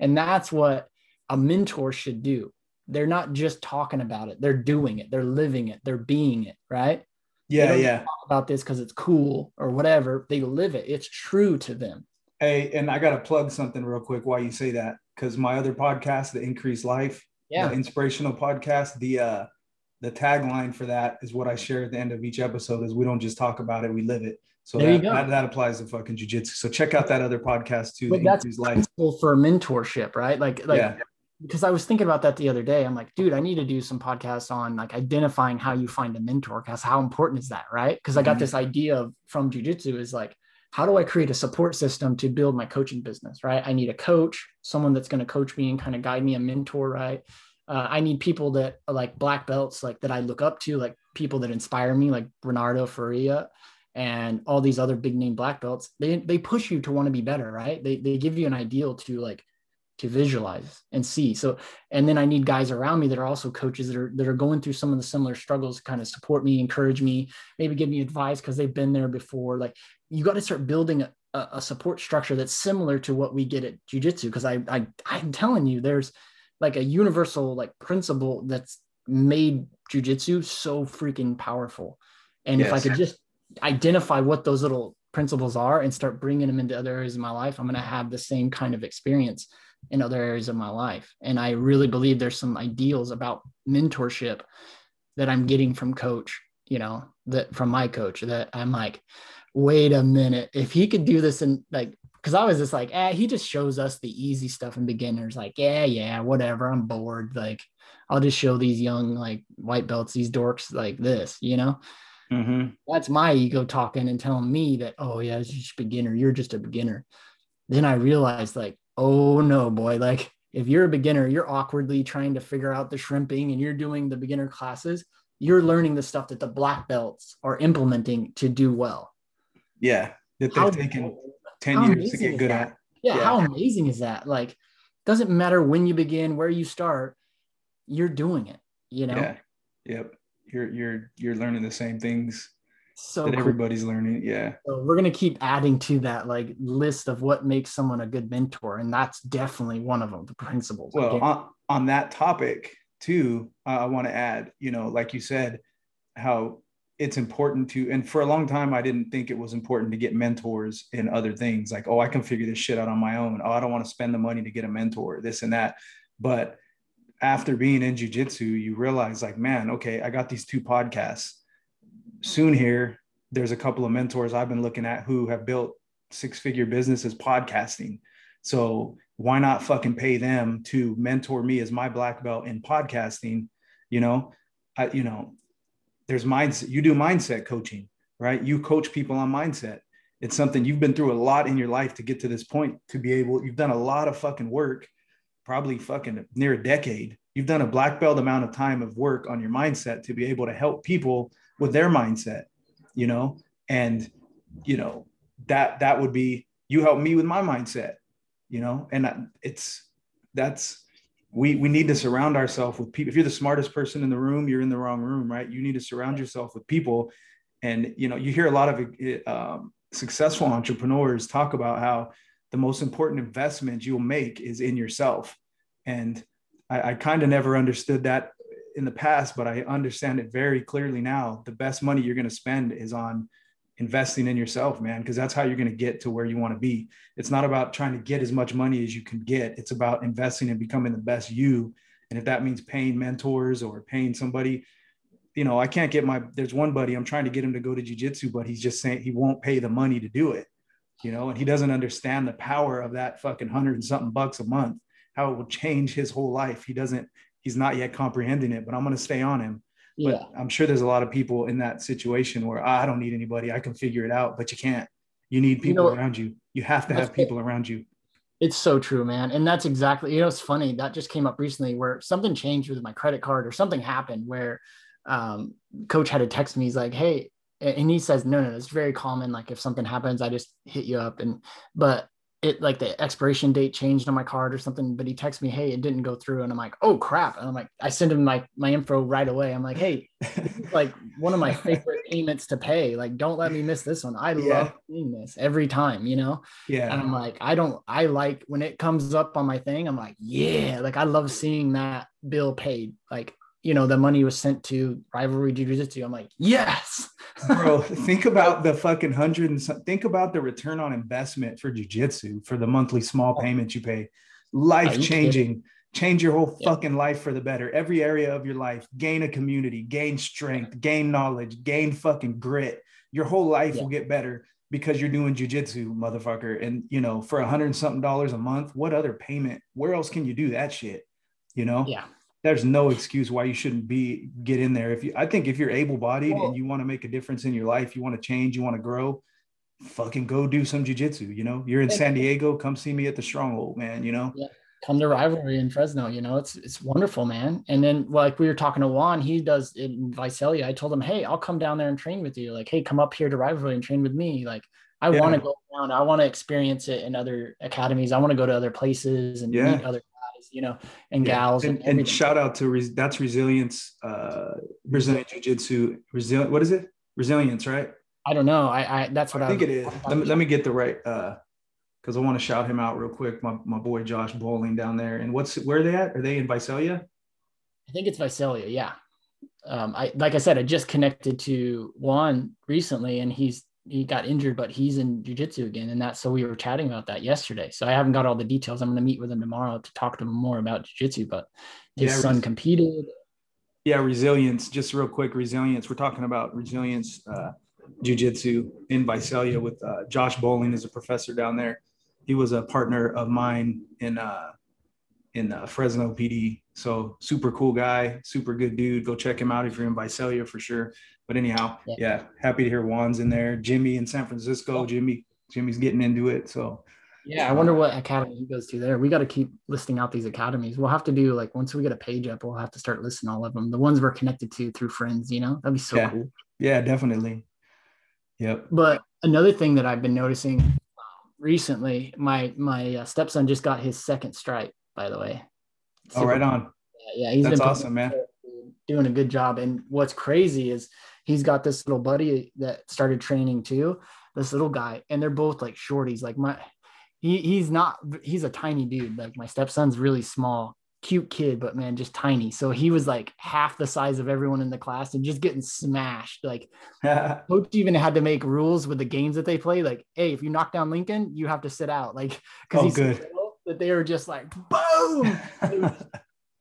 And that's what a mentor should do. They're not just talking about it. They're doing it. They're living it. They're being it. Right. Yeah, yeah. about this because it's cool or whatever. They live it. It's true to them. Hey, and I got to plug something real quick while you say that because my other podcast, the Increase Life, yeah, the inspirational podcast, the uh, the tagline for that is what I share at the end of each episode: is we don't just talk about it, we live it. So that, that, that, applies to fucking jujitsu. So check out that other podcast too. But that's life. for mentorship, right? Like, like yeah because I was thinking about that the other day. I'm like, dude, I need to do some podcasts on like identifying how you find a mentor because how important is that, right? Because I got mm-hmm. this idea of from jujitsu is like, how do I create a support system to build my coaching business, right? I need a coach, someone that's going to coach me and kind of guide me, a mentor, right? Uh, I need people that like black belts, like that I look up to, like people that inspire me, like Bernardo Faria and all these other big name black belts. They they push you to want to be better, right? They they give you an ideal to like to visualize and see. So, and then I need guys around me that are also coaches that are that are going through some of the similar struggles, to kind of support me, encourage me, maybe give me advice because they've been there before. Like you got to start building a, a, support structure that's similar to what we get at jujitsu. Because I, I I'm telling you, there's like a universal like principle that's made jujitsu so freaking powerful. And yes. if I could just identify what those little principles are and start bringing them into other areas of my life, I'm going to have the same kind of experience in other areas of my life. And I really believe there's some ideals about mentorship that I'm getting from coach, you know, that from my coach that I'm like, wait a minute, if he could do this and like, cause I was just like, eh, he just shows us the easy stuff in beginners, like, yeah, yeah, whatever. I'm bored. Like, I'll just show these young like white belts, these dorks like this, you know. Mm-hmm. That's my ego talking and telling me that, oh yeah, it's just beginner. You're just a beginner. Then I realized like, oh no, boy, like if you're a beginner, you're awkwardly trying to figure out the shrimping and you're doing the beginner classes, you're learning the stuff that the black belts are implementing to do well. Yeah. That they've how, taken 10 years to get good that? at. Yeah, yeah. How amazing is that? Like, doesn't matter when you begin, where you start, you're doing it, you know? Yeah. Yep. You're, you're, you're learning the same things so cool. everybody's learning. Yeah. So we're gonna keep adding to that like list of what makes someone a good mentor, and that's definitely one of them. The principles. Well, on, on that topic too, I want to add. You know, like you said, how it's important to, and for a long time, I didn't think it was important to get mentors in other things. Like, oh, I can figure this shit out on my own. Oh, I don't want to spend the money to get a mentor. This and that, but after being in jujitsu, you realize like, man, okay, I got these two podcasts soon here, there's a couple of mentors I've been looking at who have built six figure businesses podcasting. So why not fucking pay them to mentor me as my black belt in podcasting? You know, I, you know, there's mindset. You do mindset coaching, right? You coach people on mindset. It's something you've been through a lot in your life to get to this point to be able, you've done a lot of fucking work, probably fucking near a decade. You've done a black belt amount of time of work on your mindset to be able to help people with their mindset, you know, and you know that that would be you help me with my mindset, you know, and it's that's we we need to surround ourselves with people. If you're the smartest person in the room, you're in the wrong room, right? You need to surround yourself with people, and you know you hear a lot of um, successful entrepreneurs talk about how the most important investment you'll make is in yourself, and I, I kind of never understood that in the past, but I understand it very clearly now. The best money you're going to spend is on investing in yourself, man, because that's how you're going to get to where you want to be. It's not about trying to get as much money as you can get. It's about investing and becoming the best you. And if that means paying mentors or paying somebody, you know, I can't get my, there's one buddy, I'm trying to get him to go to jujitsu, but he's just saying he won't pay the money to do it, you know, and he doesn't understand the power of that fucking hundred and something bucks a month, how it will change his whole life. He doesn't, he's not yet comprehending it, but I'm going to stay on him. Yeah. But I'm sure there's a lot of people in that situation where I don't need anybody. I can figure it out, but you can't. You need people you know, around you. You have to have people around you. It's so true, man. And that's exactly, you know, it's funny. That just came up recently where something changed with my credit card or something happened where um, coach had to text me. He's like, Hey, and he says, no, no, it's very common. Like if something happens, I just hit you up. And, but it like the expiration date changed on my card or something, but he texts me, Hey, it didn't go through. And I'm like, Oh crap. And I'm like, I send him my, my info right away. I'm like, Hey, like one of my favorite payments to pay. Like, don't let me miss this one. I yeah. love seeing this every time, you know? Yeah. And I'm like, I don't, I like when it comes up on my thing, I'm like, yeah, like I love seeing that bill paid. Like you know, the money was sent to rivalry jiu-jitsu. I'm like, yes. Bro, think about the fucking hundred and some, think about the return on investment for jiu-jitsu for the monthly small oh. payment you pay. Life changing. Change your whole yeah. fucking life for the better. Every area of your life, gain a community, gain strength, gain knowledge, gain fucking grit. Your whole life yeah. will get better because you're doing jujitsu, motherfucker. And you know, for a hundred and something dollars a month, what other payment? Where else can you do that shit? You know? Yeah there's no excuse why you shouldn't be get in there. If you, I think if you're able-bodied well, and you want to make a difference in your life, you want to change, you want to grow, fucking go do some jujitsu. You know, you're in San Diego, come see me at the Stronghold, man. You know. Yeah. Come to rivalry in Fresno, you know, it's it's wonderful, man. And then like we were talking to Juan, he does it in Visalia. I told him, hey, I'll come down there and train with you. Like, hey, come up here to rivalry and train with me. Like, I yeah. want to go around. I want to experience it in other academies. I want to go to other places and yeah. meet other you know, and yeah. gals. And, and, and, shout out to Res- that's resilience, uh, Brazilian Jiu Jitsu. Resil- what is it? Resilience, right? I don't know. I, I that's what I, I think it is. Let me, let me get the right, uh, because I want to shout him out real quick. My, my boy Josh Bowling down there. And what's where are they at? Are they in Visalia? I think it's Visalia. Yeah. Um, I like I said, I just connected to Juan recently, and he's he got injured, but he's in jujitsu again. And that's so we were chatting about that yesterday. So I haven't got all the details. I'm going to meet with him tomorrow to talk to him more about jujitsu. But his Yeah, son res- competed. Yeah, resilience. Just real quick, resilience. We're talking about resilience, uh, jujitsu in Visalia with uh, Josh Bowling is a professor down there. He was a partner of mine in uh, in uh, Fresno PD. So super cool guy, super good dude. Go check him out if you're in Visalia for sure. But anyhow, Yeah. yeah, happy to hear Juan's in there. Jimmy in San Francisco. Jimmy, Jimmy's getting into it. So Yeah, I wonder what academy he goes to there. We got to keep listing out these academies. We'll have to do like once we get a page up, we'll have to start listing all of them. The ones we're connected to through friends, you know, that'd be so Yeah. cool. yeah, definitely. Yep. But another thing that I've been noticing um, recently, my my uh, stepson just got his second stripe. By the way. All right on. Yeah, he's That's been awesome, man. doing a good job. And what's crazy is he's got this little buddy that started training too, this little guy, and they're both like shorties. Like my, he he's not he's a tiny dude. Like my stepson's really small, cute kid, but man, just tiny. So he was like half the size of everyone in the class and just getting smashed. Like coach even had to make rules with the games that they play. Like, hey, if you knock down Lincoln, you have to sit out. Like, because Oh, he's so good. little that they were just like boom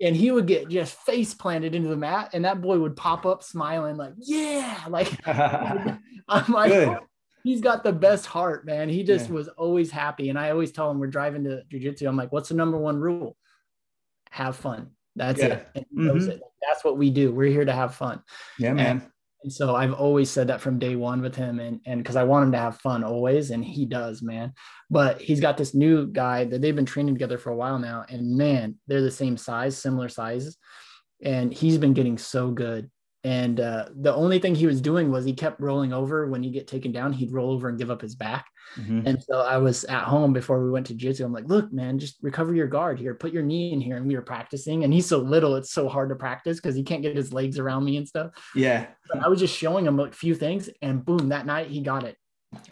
and he would get just face planted into the mat and that boy would pop up smiling like yeah like i'm like he's got the best heart man he just Yeah. was always happy and i always tell him we're driving to jiu-jitsu i'm like what's the number one rule have fun that's Yeah. it and he knows Mhm. it. that's what we do we're here to have fun yeah, man. And so I've always said that from day one with him, and and because I want him to have fun always, and he does, man. But he's got this new guy that they've been training together for a while now, and man, they're the same size, similar sizes, and he's been getting so good. And uh, the only thing he was doing was he kept rolling over when you get taken down, he'd roll over and give up his back. Mhm. And so I was at home before we went to jiu-jitsu. I'm like, look, man, just recover your guard here. Put your knee in here. And we were practicing. And he's so little, it's so hard to practice because he can't get his legs around me and stuff. Yeah. But I was just showing him a few things, and boom, that night he got it.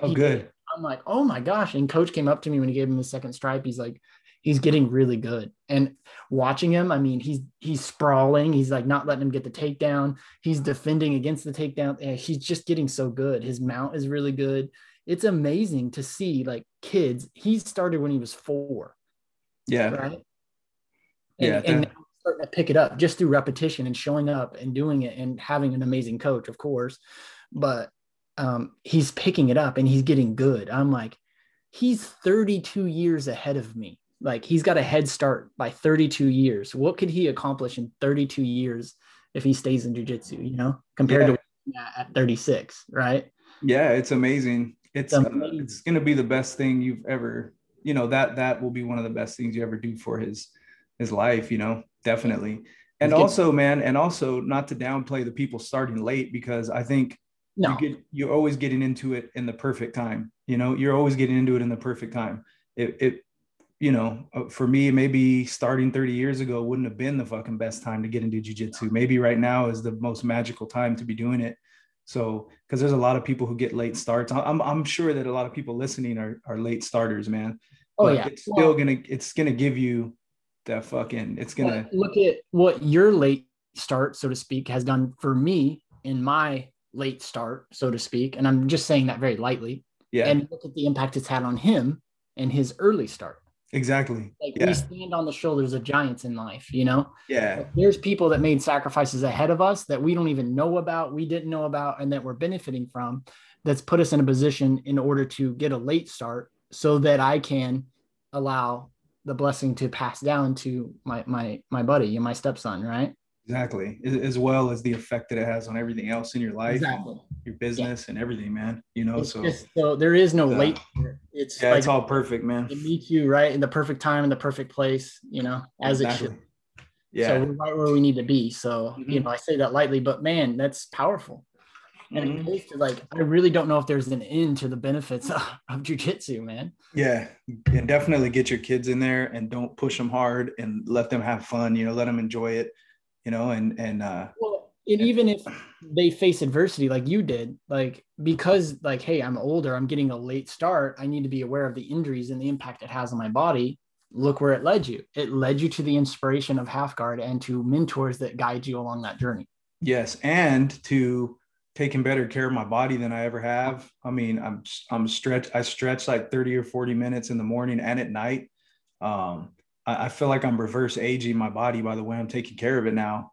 Oh, He good. I'm like, oh my gosh. And coach came up to me when he gave him his second stripe. He's like, he's getting really good. And watching him, I mean, he's he's sprawling. He's like not letting him get the takedown. He's defending against the takedown. And he's just getting so good. His mount is really good. It's amazing to see like kids. He started when he was four, Yeah. right? And, Yeah, and he's starting to pick it up just through repetition and showing up and doing it and having an amazing coach, of course. But um, he's picking it up and he's getting good. I'm like, he's 32 years ahead of me. Like he's got a head start by 32 years. What could he accomplish in 32 years if he stays in jujitsu? You know, compared Yeah. to at- at 36, right? Yeah, it's amazing. It's It's uh, it's gonna be the best thing you've ever, you know, that that will be one of the best things you ever do for his his life, you know, definitely. And also, man, and also not to downplay the people starting late because I think No, you get you're always getting into it in the perfect time. You know, you're always getting into it in the perfect time. It, it you know, uh, for me, maybe starting 30 years ago wouldn't have been the fucking best time to get into jujitsu. Maybe right now is the most magical time to be doing it. So, because there's a lot of people who get late starts. I'm, I'm sure that a lot of people listening are, are late starters, man. oh But yeah. it's still Well, gonna it's gonna give you that fucking it's gonna look at what your late start, so to speak, has done for me in my late start, so to speak. And I'm just saying that very lightly. yeah And look at the impact it's had on him and his early start. Exactly Like Yeah. we stand on the shoulders of giants in life, you know? yeah There's people that made sacrifices ahead of us that we don't even know about, we didn't know about, and that we're benefiting from. That's put us in a position in order to get a late start so that I can allow the blessing to pass down to my my my buddy and my stepson, right? Exactly as, well as the effect that it has on everything else in your life Exactly. your business and everything man you know It's so just- so there is no Yeah. late. It's yeah like it's all perfect man it meets you right in the perfect time in the perfect place, you know, as it should. yeah So we're right where we need to be. So, you Mhm. know, I say that lightly, but man, that's powerful. And Mhm. it to like, I really don't know if there's an end to the benefits of, of jujitsu, man. yeah and definitely get your kids in there and don't push them hard and let them have fun you know let them enjoy it you know and and uh Well, and even if they face adversity like you did, like because like, hey, I'm older, I'm getting a late start, I need to be aware of the injuries and the impact it has on my body. Look where it led you. It led you to the inspiration of half guard and to mentors that guide you along that journey. yes and to taking better care of my body than I ever have. I mean, I'm I'm stretch I stretch like 30 or 40 minutes in the morning and at night. Um, I, I feel like I'm reverse aging my body by the way I'm taking care of it now,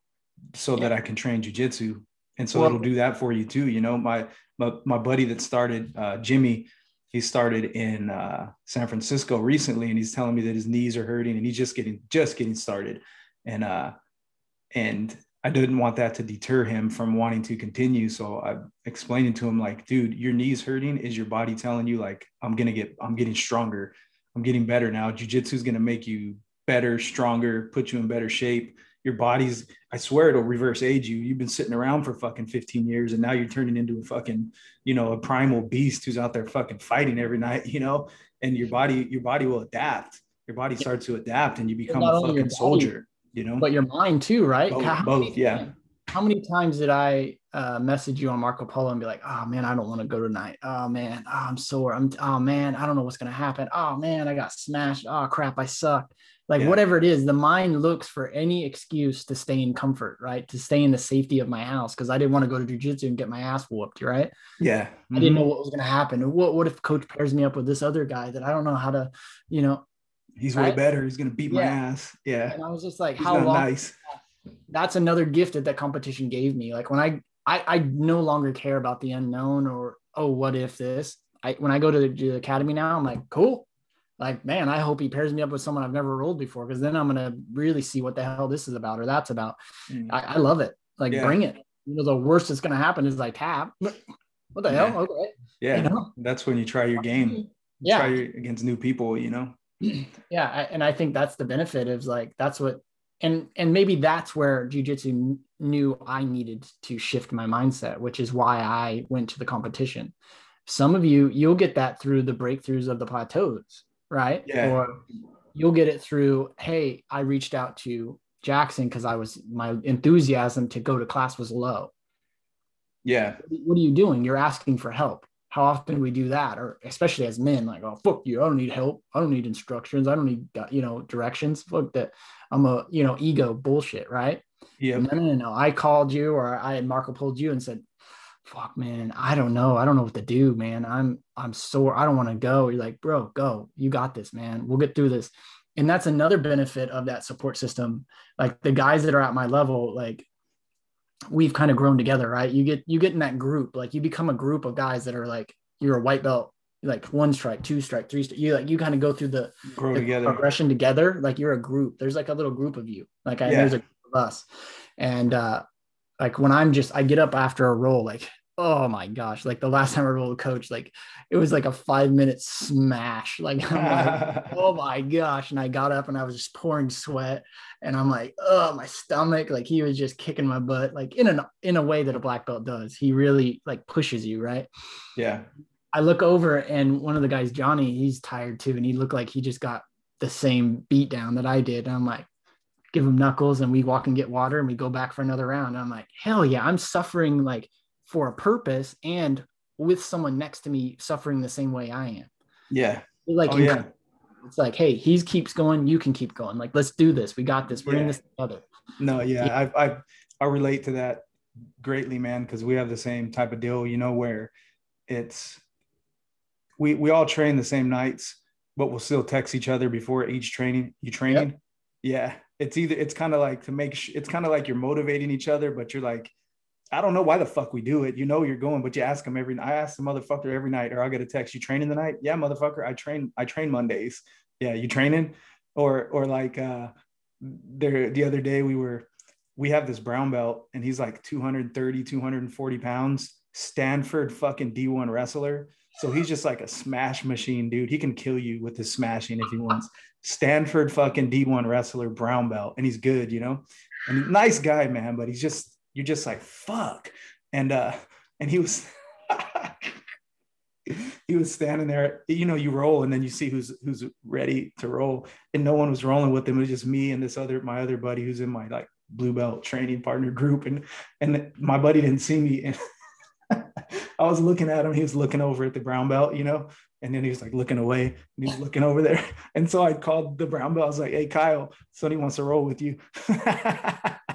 so yeah. that I can train jujitsu. And so well, it'll do that for you too. You know, my my, my buddy that started uh, Jimmy, he started in uh, San Francisco recently, and he's telling me that his knees are hurting, and he's just getting just getting started. And uh, and I didn't want that to deter him from wanting to continue. So I explained to him like, dude, your knees hurting is your body telling you like, I'm gonna get, I'm getting stronger, I'm getting better now. Jiu-jitsu is gonna make you better, stronger, put you in better shape. Your body's, I swear it'll reverse age you. You've been sitting around for fucking 15 years and now you're turning into a fucking, you know, a primal beast who's out there fucking fighting every night, you know, and your body, your body will adapt. Your body starts to adapt and you become a fucking soldier you know but your mind too right both, how both many, yeah how many times did i uh, message you on marco polo and be like oh man i don't want to go tonight oh man oh, i'm sore i'm oh man i don't know what's going to happen oh man i got smashed oh crap i suck like yeah. whatever it is the mind looks for any excuse to stay in comfort right to stay in the safety of my house because i didn't want to go to jiu-jitsu and get my ass whooped right yeah mm-hmm. i didn't know what was going to happen what, what if coach pairs me up with this other guy that i don't know how to you know He's way better. He's gonna beat yeah. my ass. Yeah. And I was just like, He's how long? Nice. That's another gift that that competition gave me. Like when I, I, I no longer care about the unknown or oh, what if this? I when I go to the, the academy now, I'm like, cool. Like, man, I hope he pairs me up with someone I've never rolled before because then I'm gonna really see what the hell this is about or that's about. Mm. I, I, love it. Like, yeah. bring it. You know, the worst that's gonna happen is I tap. What the yeah. hell? Okay. Yeah. You know? That's when you try your game. Yeah. Try against new people, you know yeah and i think that's the benefit of like that's what and and maybe that's where jiu-jitsu knew i needed to shift my mindset which is why i went to the competition some of you you'll get that through the breakthroughs of the plateaus right yeah. or you'll get it through hey i reached out to jackson because i was my enthusiasm to go to class was low yeah what are you doing you're asking for help how often we do that, or especially as men, like, oh, fuck you. I don't need help. I don't need instructions. I don't need, you know, directions. Fuck that. I'm a, you know, ego bullshit. Right. Yeah. No, no, no. I called you or I Marco pulled you and said, fuck, man, I don't know. I don't know what to do, man. I'm, I'm sore. I don't want to go. You're like, bro, go. You got this, man. We'll get through this. And that's another benefit of that support system. Like the guys that are at my level, like we've kind of grown together, right? You get you get in that group, like you become a group of guys that are like you're a white belt, like one stripe, two stripe, three stripe. You like you kind of go through the, grow the together progression together. Like you're a group. There's like a little group of you. Like I, yeah. there's a group of us, and uh, like when I'm just I get up after a roll, like oh my gosh, like the last time I rolled a coach, like it was like a five minute smash. Like, like oh my gosh. And I got up and I was just pouring sweat and I'm like, oh, my stomach. Like he was just kicking my butt, like in an in a way that a black belt does. He really like pushes you, right? Yeah. I look over and one of the guys, Johnny, he's tired too. And he looked like he just got the same beat down that I did. And I'm like, give him knuckles and we walk and get water and we go back for another round. And I'm like, hell yeah, I'm suffering like for a purpose and with someone next to me suffering the same way I am. Yeah. Like, oh, yeah. it's like, hey, he keeps going, you can keep going. Like, let's do this. We got this. We're yeah. in this together. No, yeah, yeah. I, I I relate to that greatly, man, because we have the same type of deal, you know, where it's we we all train the same nights, but we'll still text each other before each training. You training? Yep. Yeah. It's either it's kind of like to make sh- it's kind of like you're motivating each other, but you're like I don't know why the fuck we do it. You know you're going, but you ask them every. I ask the motherfucker every night, or I'll get a text. You training the night? Yeah, motherfucker. I train. I train Mondays. Yeah, you training? Or or like uh, there the other day we were we have this brown belt and he's like 230 240 pounds stanford fucking d1 wrestler so he's just like a smash machine dude. He can kill you with his smashing if he wants. Stanford fucking d1 wrestler brown belt and he's good you know? And nice guy man but he's just you're just like fuck. And uh and he was he was standing there you know you roll and then you see who's who's ready to roll. And no one was rolling with him. It was just me and this other my other buddy who's in my like blue belt training partner group. And and my buddy didn't see me. and I was looking at him he was looking over at the brown belt you know and then he was like looking away and he was looking over there. And so I called the brown belt I was like hey Kyle Sonny wants to roll with you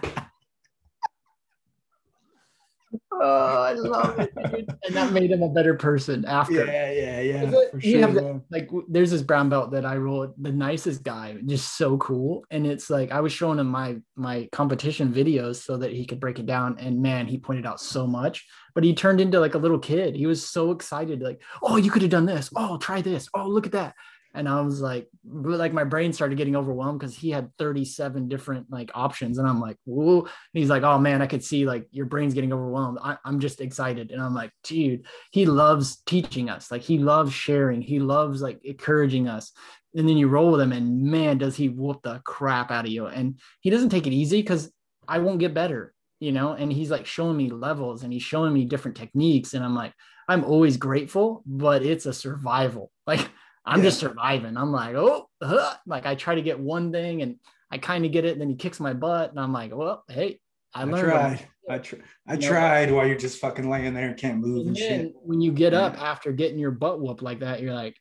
Oh, I love it, dude. and that made him a better person after. Yeah, yeah, yeah. It- For sure. the- man. like there's this brown belt that I roll the nicest guy just so cool and it's like I was showing him my my competition videos so that he could break it down and man he pointed out so much but he turned into like a little kid he was so excited like oh you could have done this oh try this oh look at that and I was like like my brain started getting overwhelmed because he had 37 different like options. And I'm like whoa. And he's like oh man I could see like your brain's getting overwhelmed. I, I'm just excited. And I'm like dude he loves teaching us. Like he loves sharing. He loves like encouraging us. And then you roll with him and man does he whoop the crap out of you. And he doesn't take it easy because i won't get better you know? And he's like showing me levels and he's showing me different techniques. And i'm like i'm always grateful but it's a survival. Like i'm Yeah. just surviving i'm like oh huh. like i try to get one thing and i kind of get it and then he kicks my butt and i'm like well hey i I learned I tried. I, tr- I You know? tried while you're just fucking laying there and can't move And and then shit. when you get up after getting your butt whooped like that, you're like,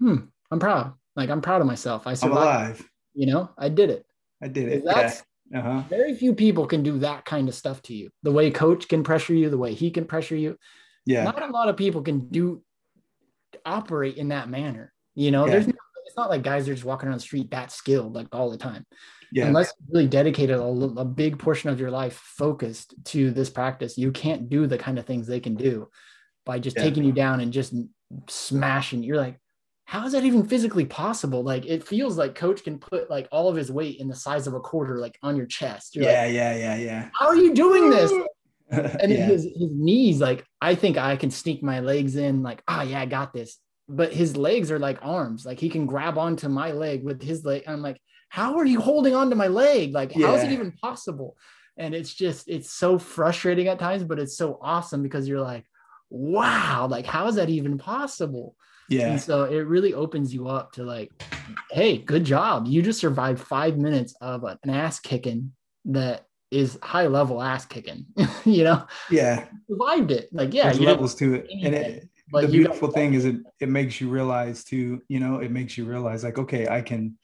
hmm, I'm proud. Like I'm proud of myself. I I'm survived. alive. You know, I did it. I did it. That's Yeah. Uh huh. very few people can do that kind of stuff to you. The way coach can pressure you, the way he can pressure you. Yeah. Not a lot of people can do operate in that manner. You know, Yeah. there's no, it's not like guys are just walking around the street that skilled like all the time. Yeah. Unless you really dedicated a big portion of your life focused to this practice, you can't do the kind of things they can do by just Yeah. taking you down and just smashing. You're like, how is that even physically possible? Like it feels like coach can put like all of his weight in the size of a quarter, like on your chest. You're yeah. like, Yeah. Yeah. Yeah. how are you doing this? And yeah. his his knees, like I think I can sneak my legs in, like, oh yeah, I got this. But his legs are like arms, like he can grab onto my leg with his leg. I'm like, how are you holding onto my leg? Like, how is it even possible? And it's just, it's so frustrating at times, but it's so awesome because you're like, wow, like how is that even possible? yeah. And so it really opens you up to like, hey, good job. You just survived five minutes of an ass kicking that is high level ass kicking. you know, Yeah. survived it. Like, yeah, There's levels to it. And it, but the beautiful thing is it it makes you realize too, you know, it makes you realize like, okay, I can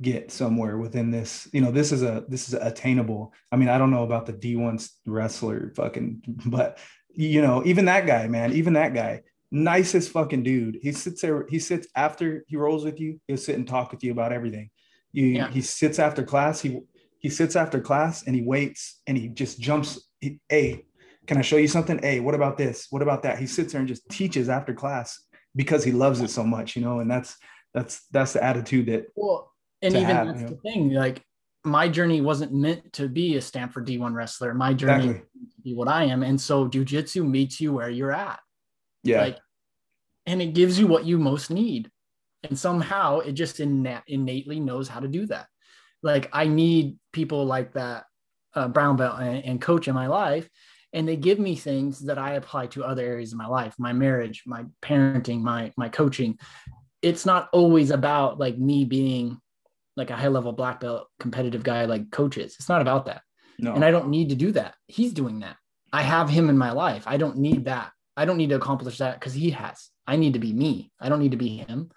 get somewhere within this. You know, this is a this is attainable. I mean, I don't know about the D1 wrestler fucking, but you know, even that guy, man, even that guy, nicest fucking dude. He sits there, he sits after he rolls with you, he'll sit and talk with you about everything. You Yeah. he sits after class, he he sits after class and he waits and he just jumps. He, hey, can I show you something? Hey, what about this? What about that? He sits there and just teaches after class because he loves it so much, you know, and that's that's that's the attitude that Well, and even have, that's you know. the thing. Like, my journey wasn't meant to be a Stanford D1 wrestler. My journey exactly. to be what I am. And so jujitsu meets you where you're at. Yeah. Like, and it gives you what you most need. And somehow it just inna- innately knows how to do that. Like, I need people like that uh, brown belt and, and coach in my life. And they give me things that I apply to other areas of my life, my marriage, my parenting, my my coaching. It's not always about like me being like a high level black belt competitive guy like coaches. It's not about that. no. And I don't need to do that. He's doing that. I have him in my life. I don't need that. I don't need to accomplish that because he has. I need to be me. I don't need to be him.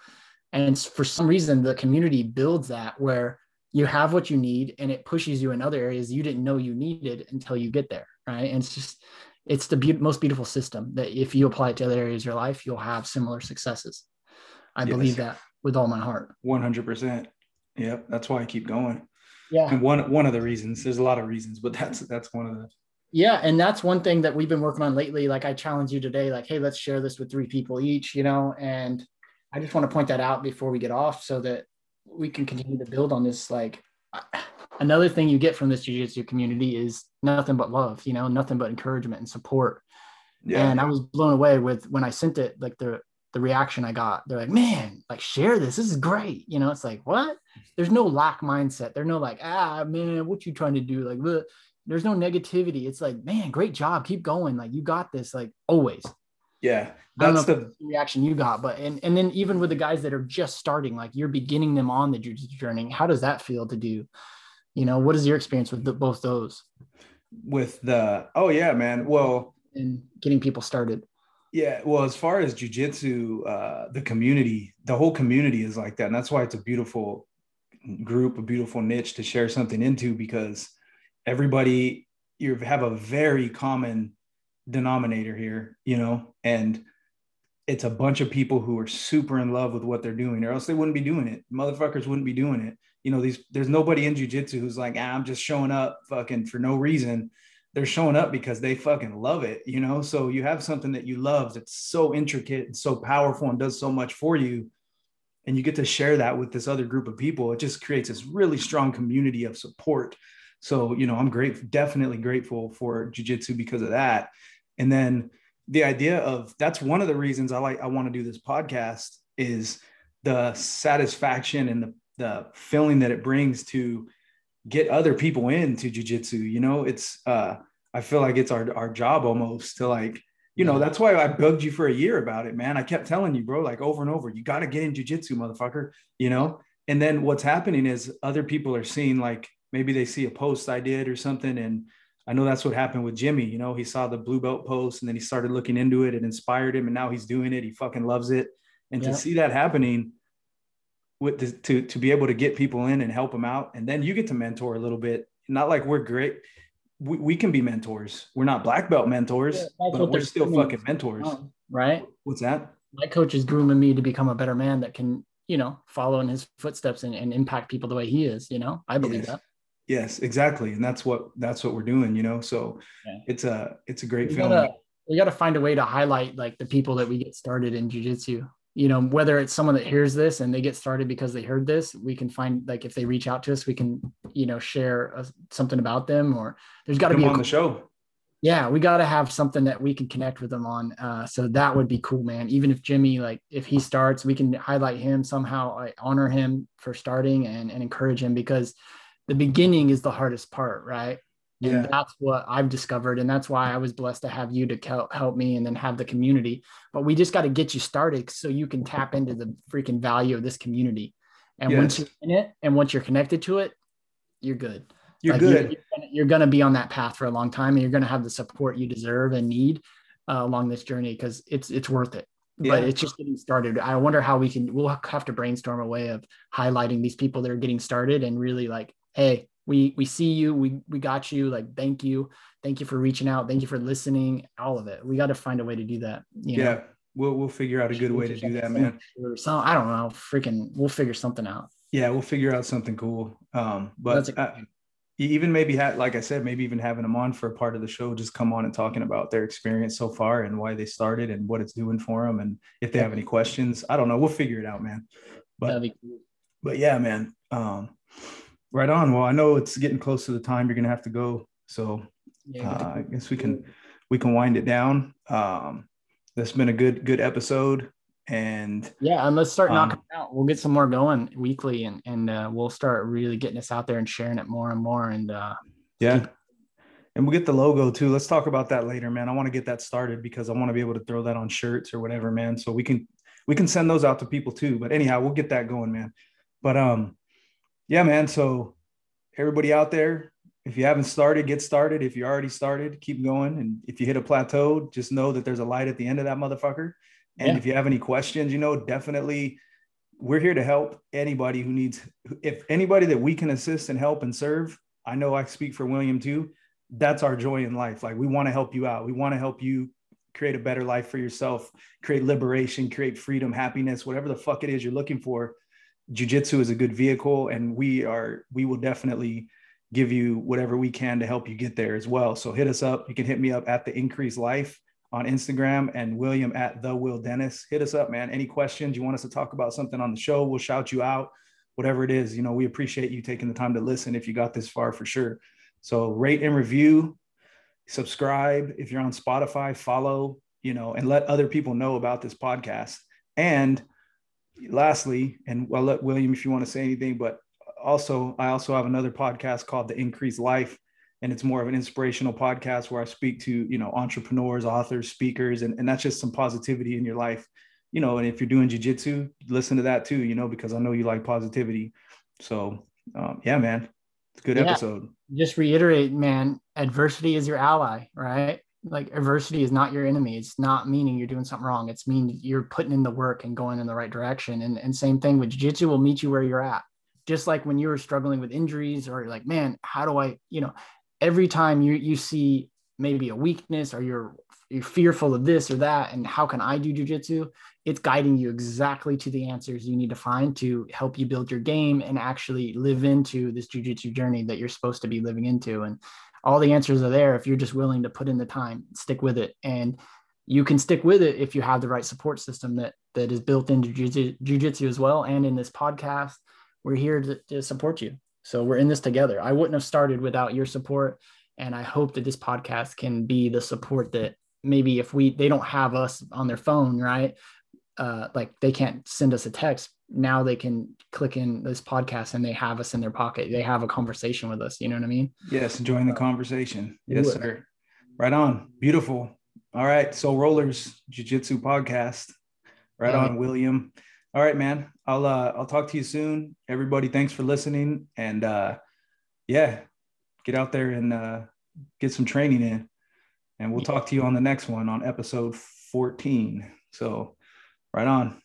And for some reason, the community builds that where you have what you need and it pushes you in other areas you didn't know you needed until you get there. Right. And it's just, it's the be- most beautiful system that if you apply it to other areas of your life, you'll have similar successes. I Yes. believe that with all my heart. 100%. Yep. That's why I keep going. Yeah. And one one of the reasons, there's a lot of reasons, but that's that's one of the Yeah, and that's one thing that we've been working on lately. Like I challenge you today, like, hey, let's share this with three people each, you know. And I just want to point that out before we get off, so that we can continue to build on this. Like another thing you get from this jiu-jitsu community is nothing but love, you know, nothing but encouragement and support. yeah. And I was blown away with when I sent it, like the the reaction I got. They're like, man, like share this. This is great. You know, it's like, what? There's no lack mindset. There's no like, ah, man, what you trying to do? Like, "Bleh." there's no negativity. It's like, man, great job. Keep going. Like, you got this. Like, always. Yeah. I don't know That's the the reaction you got, but and and then even with the guys that are just starting, like you're beginning them on the jiu-jitsu journey. How does that feel to do? You know, what is your experience with the, both those with the oh yeah, man. Well, and getting people started? Yeah, well, as far as jujitsu, uh, the community, the whole community is like that, and that's why it's a beautiful group, a beautiful niche to share something into because everybody you have a very common denominator here, you know, and it's a bunch of people who are super in love with what they're doing, or else they wouldn't be doing it. Motherfuckers wouldn't be doing it. You know, these there's nobody in jujitsu who's like, ah, I'm just showing up fucking for no reason. They're showing up because they fucking love it, you know. So you have something that you love that's so intricate and so powerful and does so much for you. And you get to share that with this other group of people. It just creates this really strong community of support. So, you know, I'm great, definitely grateful for jujitsu because of that. And then the idea of that's one of the reasons I like I want to do this podcast is the satisfaction and the the feeling that it brings to get other people into jujitsu. You know, it's uh I feel like it's our our job almost to like, you know, that's why I bugged you for a year about it, man. I kept telling you, bro, like over and over, you got to get in jujitsu, motherfucker. You know, and then what's happening is other people are seeing like maybe they see a post I did or something and I know that's what happened with Jimmy. You know, he saw the blue belt post and then he started looking into it. It inspired him, and now he's doing it. He fucking loves it. And yeah. to see that happening, with the, to to be able to get people in and help them out, and then you get to mentor a little bit. Not like we're great. We, we can be mentors. We're not black belt mentors, yeah, but we're still fucking mentors, um, right? What's that? My coach is grooming me to become a better man that can, you know, follow in his footsteps and, and impact people the way he is. You know, I believe yes. that. Yes, exactly, and that's what that's what we're doing. You know, so yeah. it's a it's a great we film. Gotta, we got to find a way to highlight like the people that we get started in jujitsu. You know, whether it's someone that hears this and they get started because they heard this, we can find like if they reach out to us, we can you know share a, something about them. Or there's got to be on a, the show. Yeah, we got to have something that we can connect with them on. Uh, so that would be cool, man. Even if Jimmy, like, if he starts, we can highlight him somehow, I honor him for starting and, and encourage him because the beginning is the hardest part, right? And yeah. that's what I've discovered. And that's why I was blessed to have you to help me and then have the community. But we just got to get you started so you can tap into the freaking value of this community. And yes. once you're in it and once you're connected to it, you're good. You're like good. You're, you're going to be on that path for a long time and you're going to have the support you deserve and need uh, along this journey because it's, it's worth it. Yeah. But it's just getting started. I wonder how we can, we'll have to brainstorm a way of highlighting these people that are getting started and really like hey we we see you. We we got you. Like thank you. Thank you for reaching out. Thank you for listening. All of it. We got to find a way to do that yeah know? we'll we'll figure out a good way to do that man. So i don't know. Freaking we'll figure something out. Yeah we'll figure out something cool. Um but uh, even maybe had like i said maybe even having them on for a part of the show just come on and talking about their experience so far and why they started and what it's doing for them and if they have any questions. I don't know. We'll figure it out man. But cool. but yeah man. Um Right on. Well, I know it's getting close to the time you're going to have to go, so yeah, uh, I guess we can we can wind it down. Um, that's been a good good episode, and yeah, and let's start um, knocking out. We'll get some more going weekly, and and uh, we'll start really getting us out there and sharing it more and more. And uh, yeah, keep- and we'll get the logo too. Let's talk about that later, man. I want to get that started because I want to be able to throw that on shirts or whatever, man. So we can we can send those out to people too. But anyhow, we'll get that going, man. But um, yeah, man. So everybody out there, if you haven't started, get started. If you already started, keep going. And if you hit a plateau, just know that there's a light at the end of that motherfucker. And yeah. if you have any questions, you know, definitely we're here to help anybody who needs, if anybody that we can assist and help and serve, I know I speak for William too. That's our joy in life. Like we want to help you out. We want to help you create a better life for yourself, create liberation, create freedom, happiness, whatever the fuck it is you're looking for jujitsu is a good vehicle and we are we will definitely give you whatever we can to help you get there as well. So hit us up. You can hit me up at the increase life on instagram and william at the will dennis. Hit us up man. Any questions? You want us to talk about something on the show? We'll shout you out. Whatever it is you know we appreciate you taking the time to listen if you got this far for sure. So rate and review subscribe. If you're on spotify follow you know and let other people know about this podcast. And lastly, and I'll let William if you want to say anything, but also I also have another podcast called The Increase Life, and it's more of an inspirational podcast where I speak to you know entrepreneurs, authors, speakers, and, and that's just some positivity in your life, you know. And if you're doing jujitsu, listen to that too, you know, because I know you like positivity. So um, yeah, man, it's a good yeah. episode. Just reiterate, man, adversity is your ally, right? Like adversity is not your enemy. It's not meaning you're doing something wrong. It's mean you're putting in the work and going in the right direction. And, and same thing with jiu-jitsu will meet you where you're at. Just like when you were struggling with injuries or like, man, how do I, you know, every time you you see maybe a weakness or you're you're fearful of this or that and how can i do jujitsu it's guiding you exactly to the answers you need to find to help you build your game and actually live into this jujitsu journey that you're supposed to be living into and all the answers are there if you're just willing to put in the time stick with it. And you can stick with it if you have the right support system that that is built into jiu-jitsu as well. And in this podcast we're here to, to support you. So we're in this together. I wouldn't have started without your support. And i hope that this podcast can be the support that maybe if we they don't have us on their phone right? Uh like they can't send us a text now they can click in this podcast and they have us in their pocket they have a conversation with us you know what i mean yes join the conversation yes sir right on beautiful all right. Soul Rollers Jiu Jitsu podcast. Right on, William. All right, man. I'll uh I'll talk to you soon. Everybody, thanks for listening. And uh yeah, get out there and uh get some training in. And we'll talk to you on the next one on episode 14. So right on.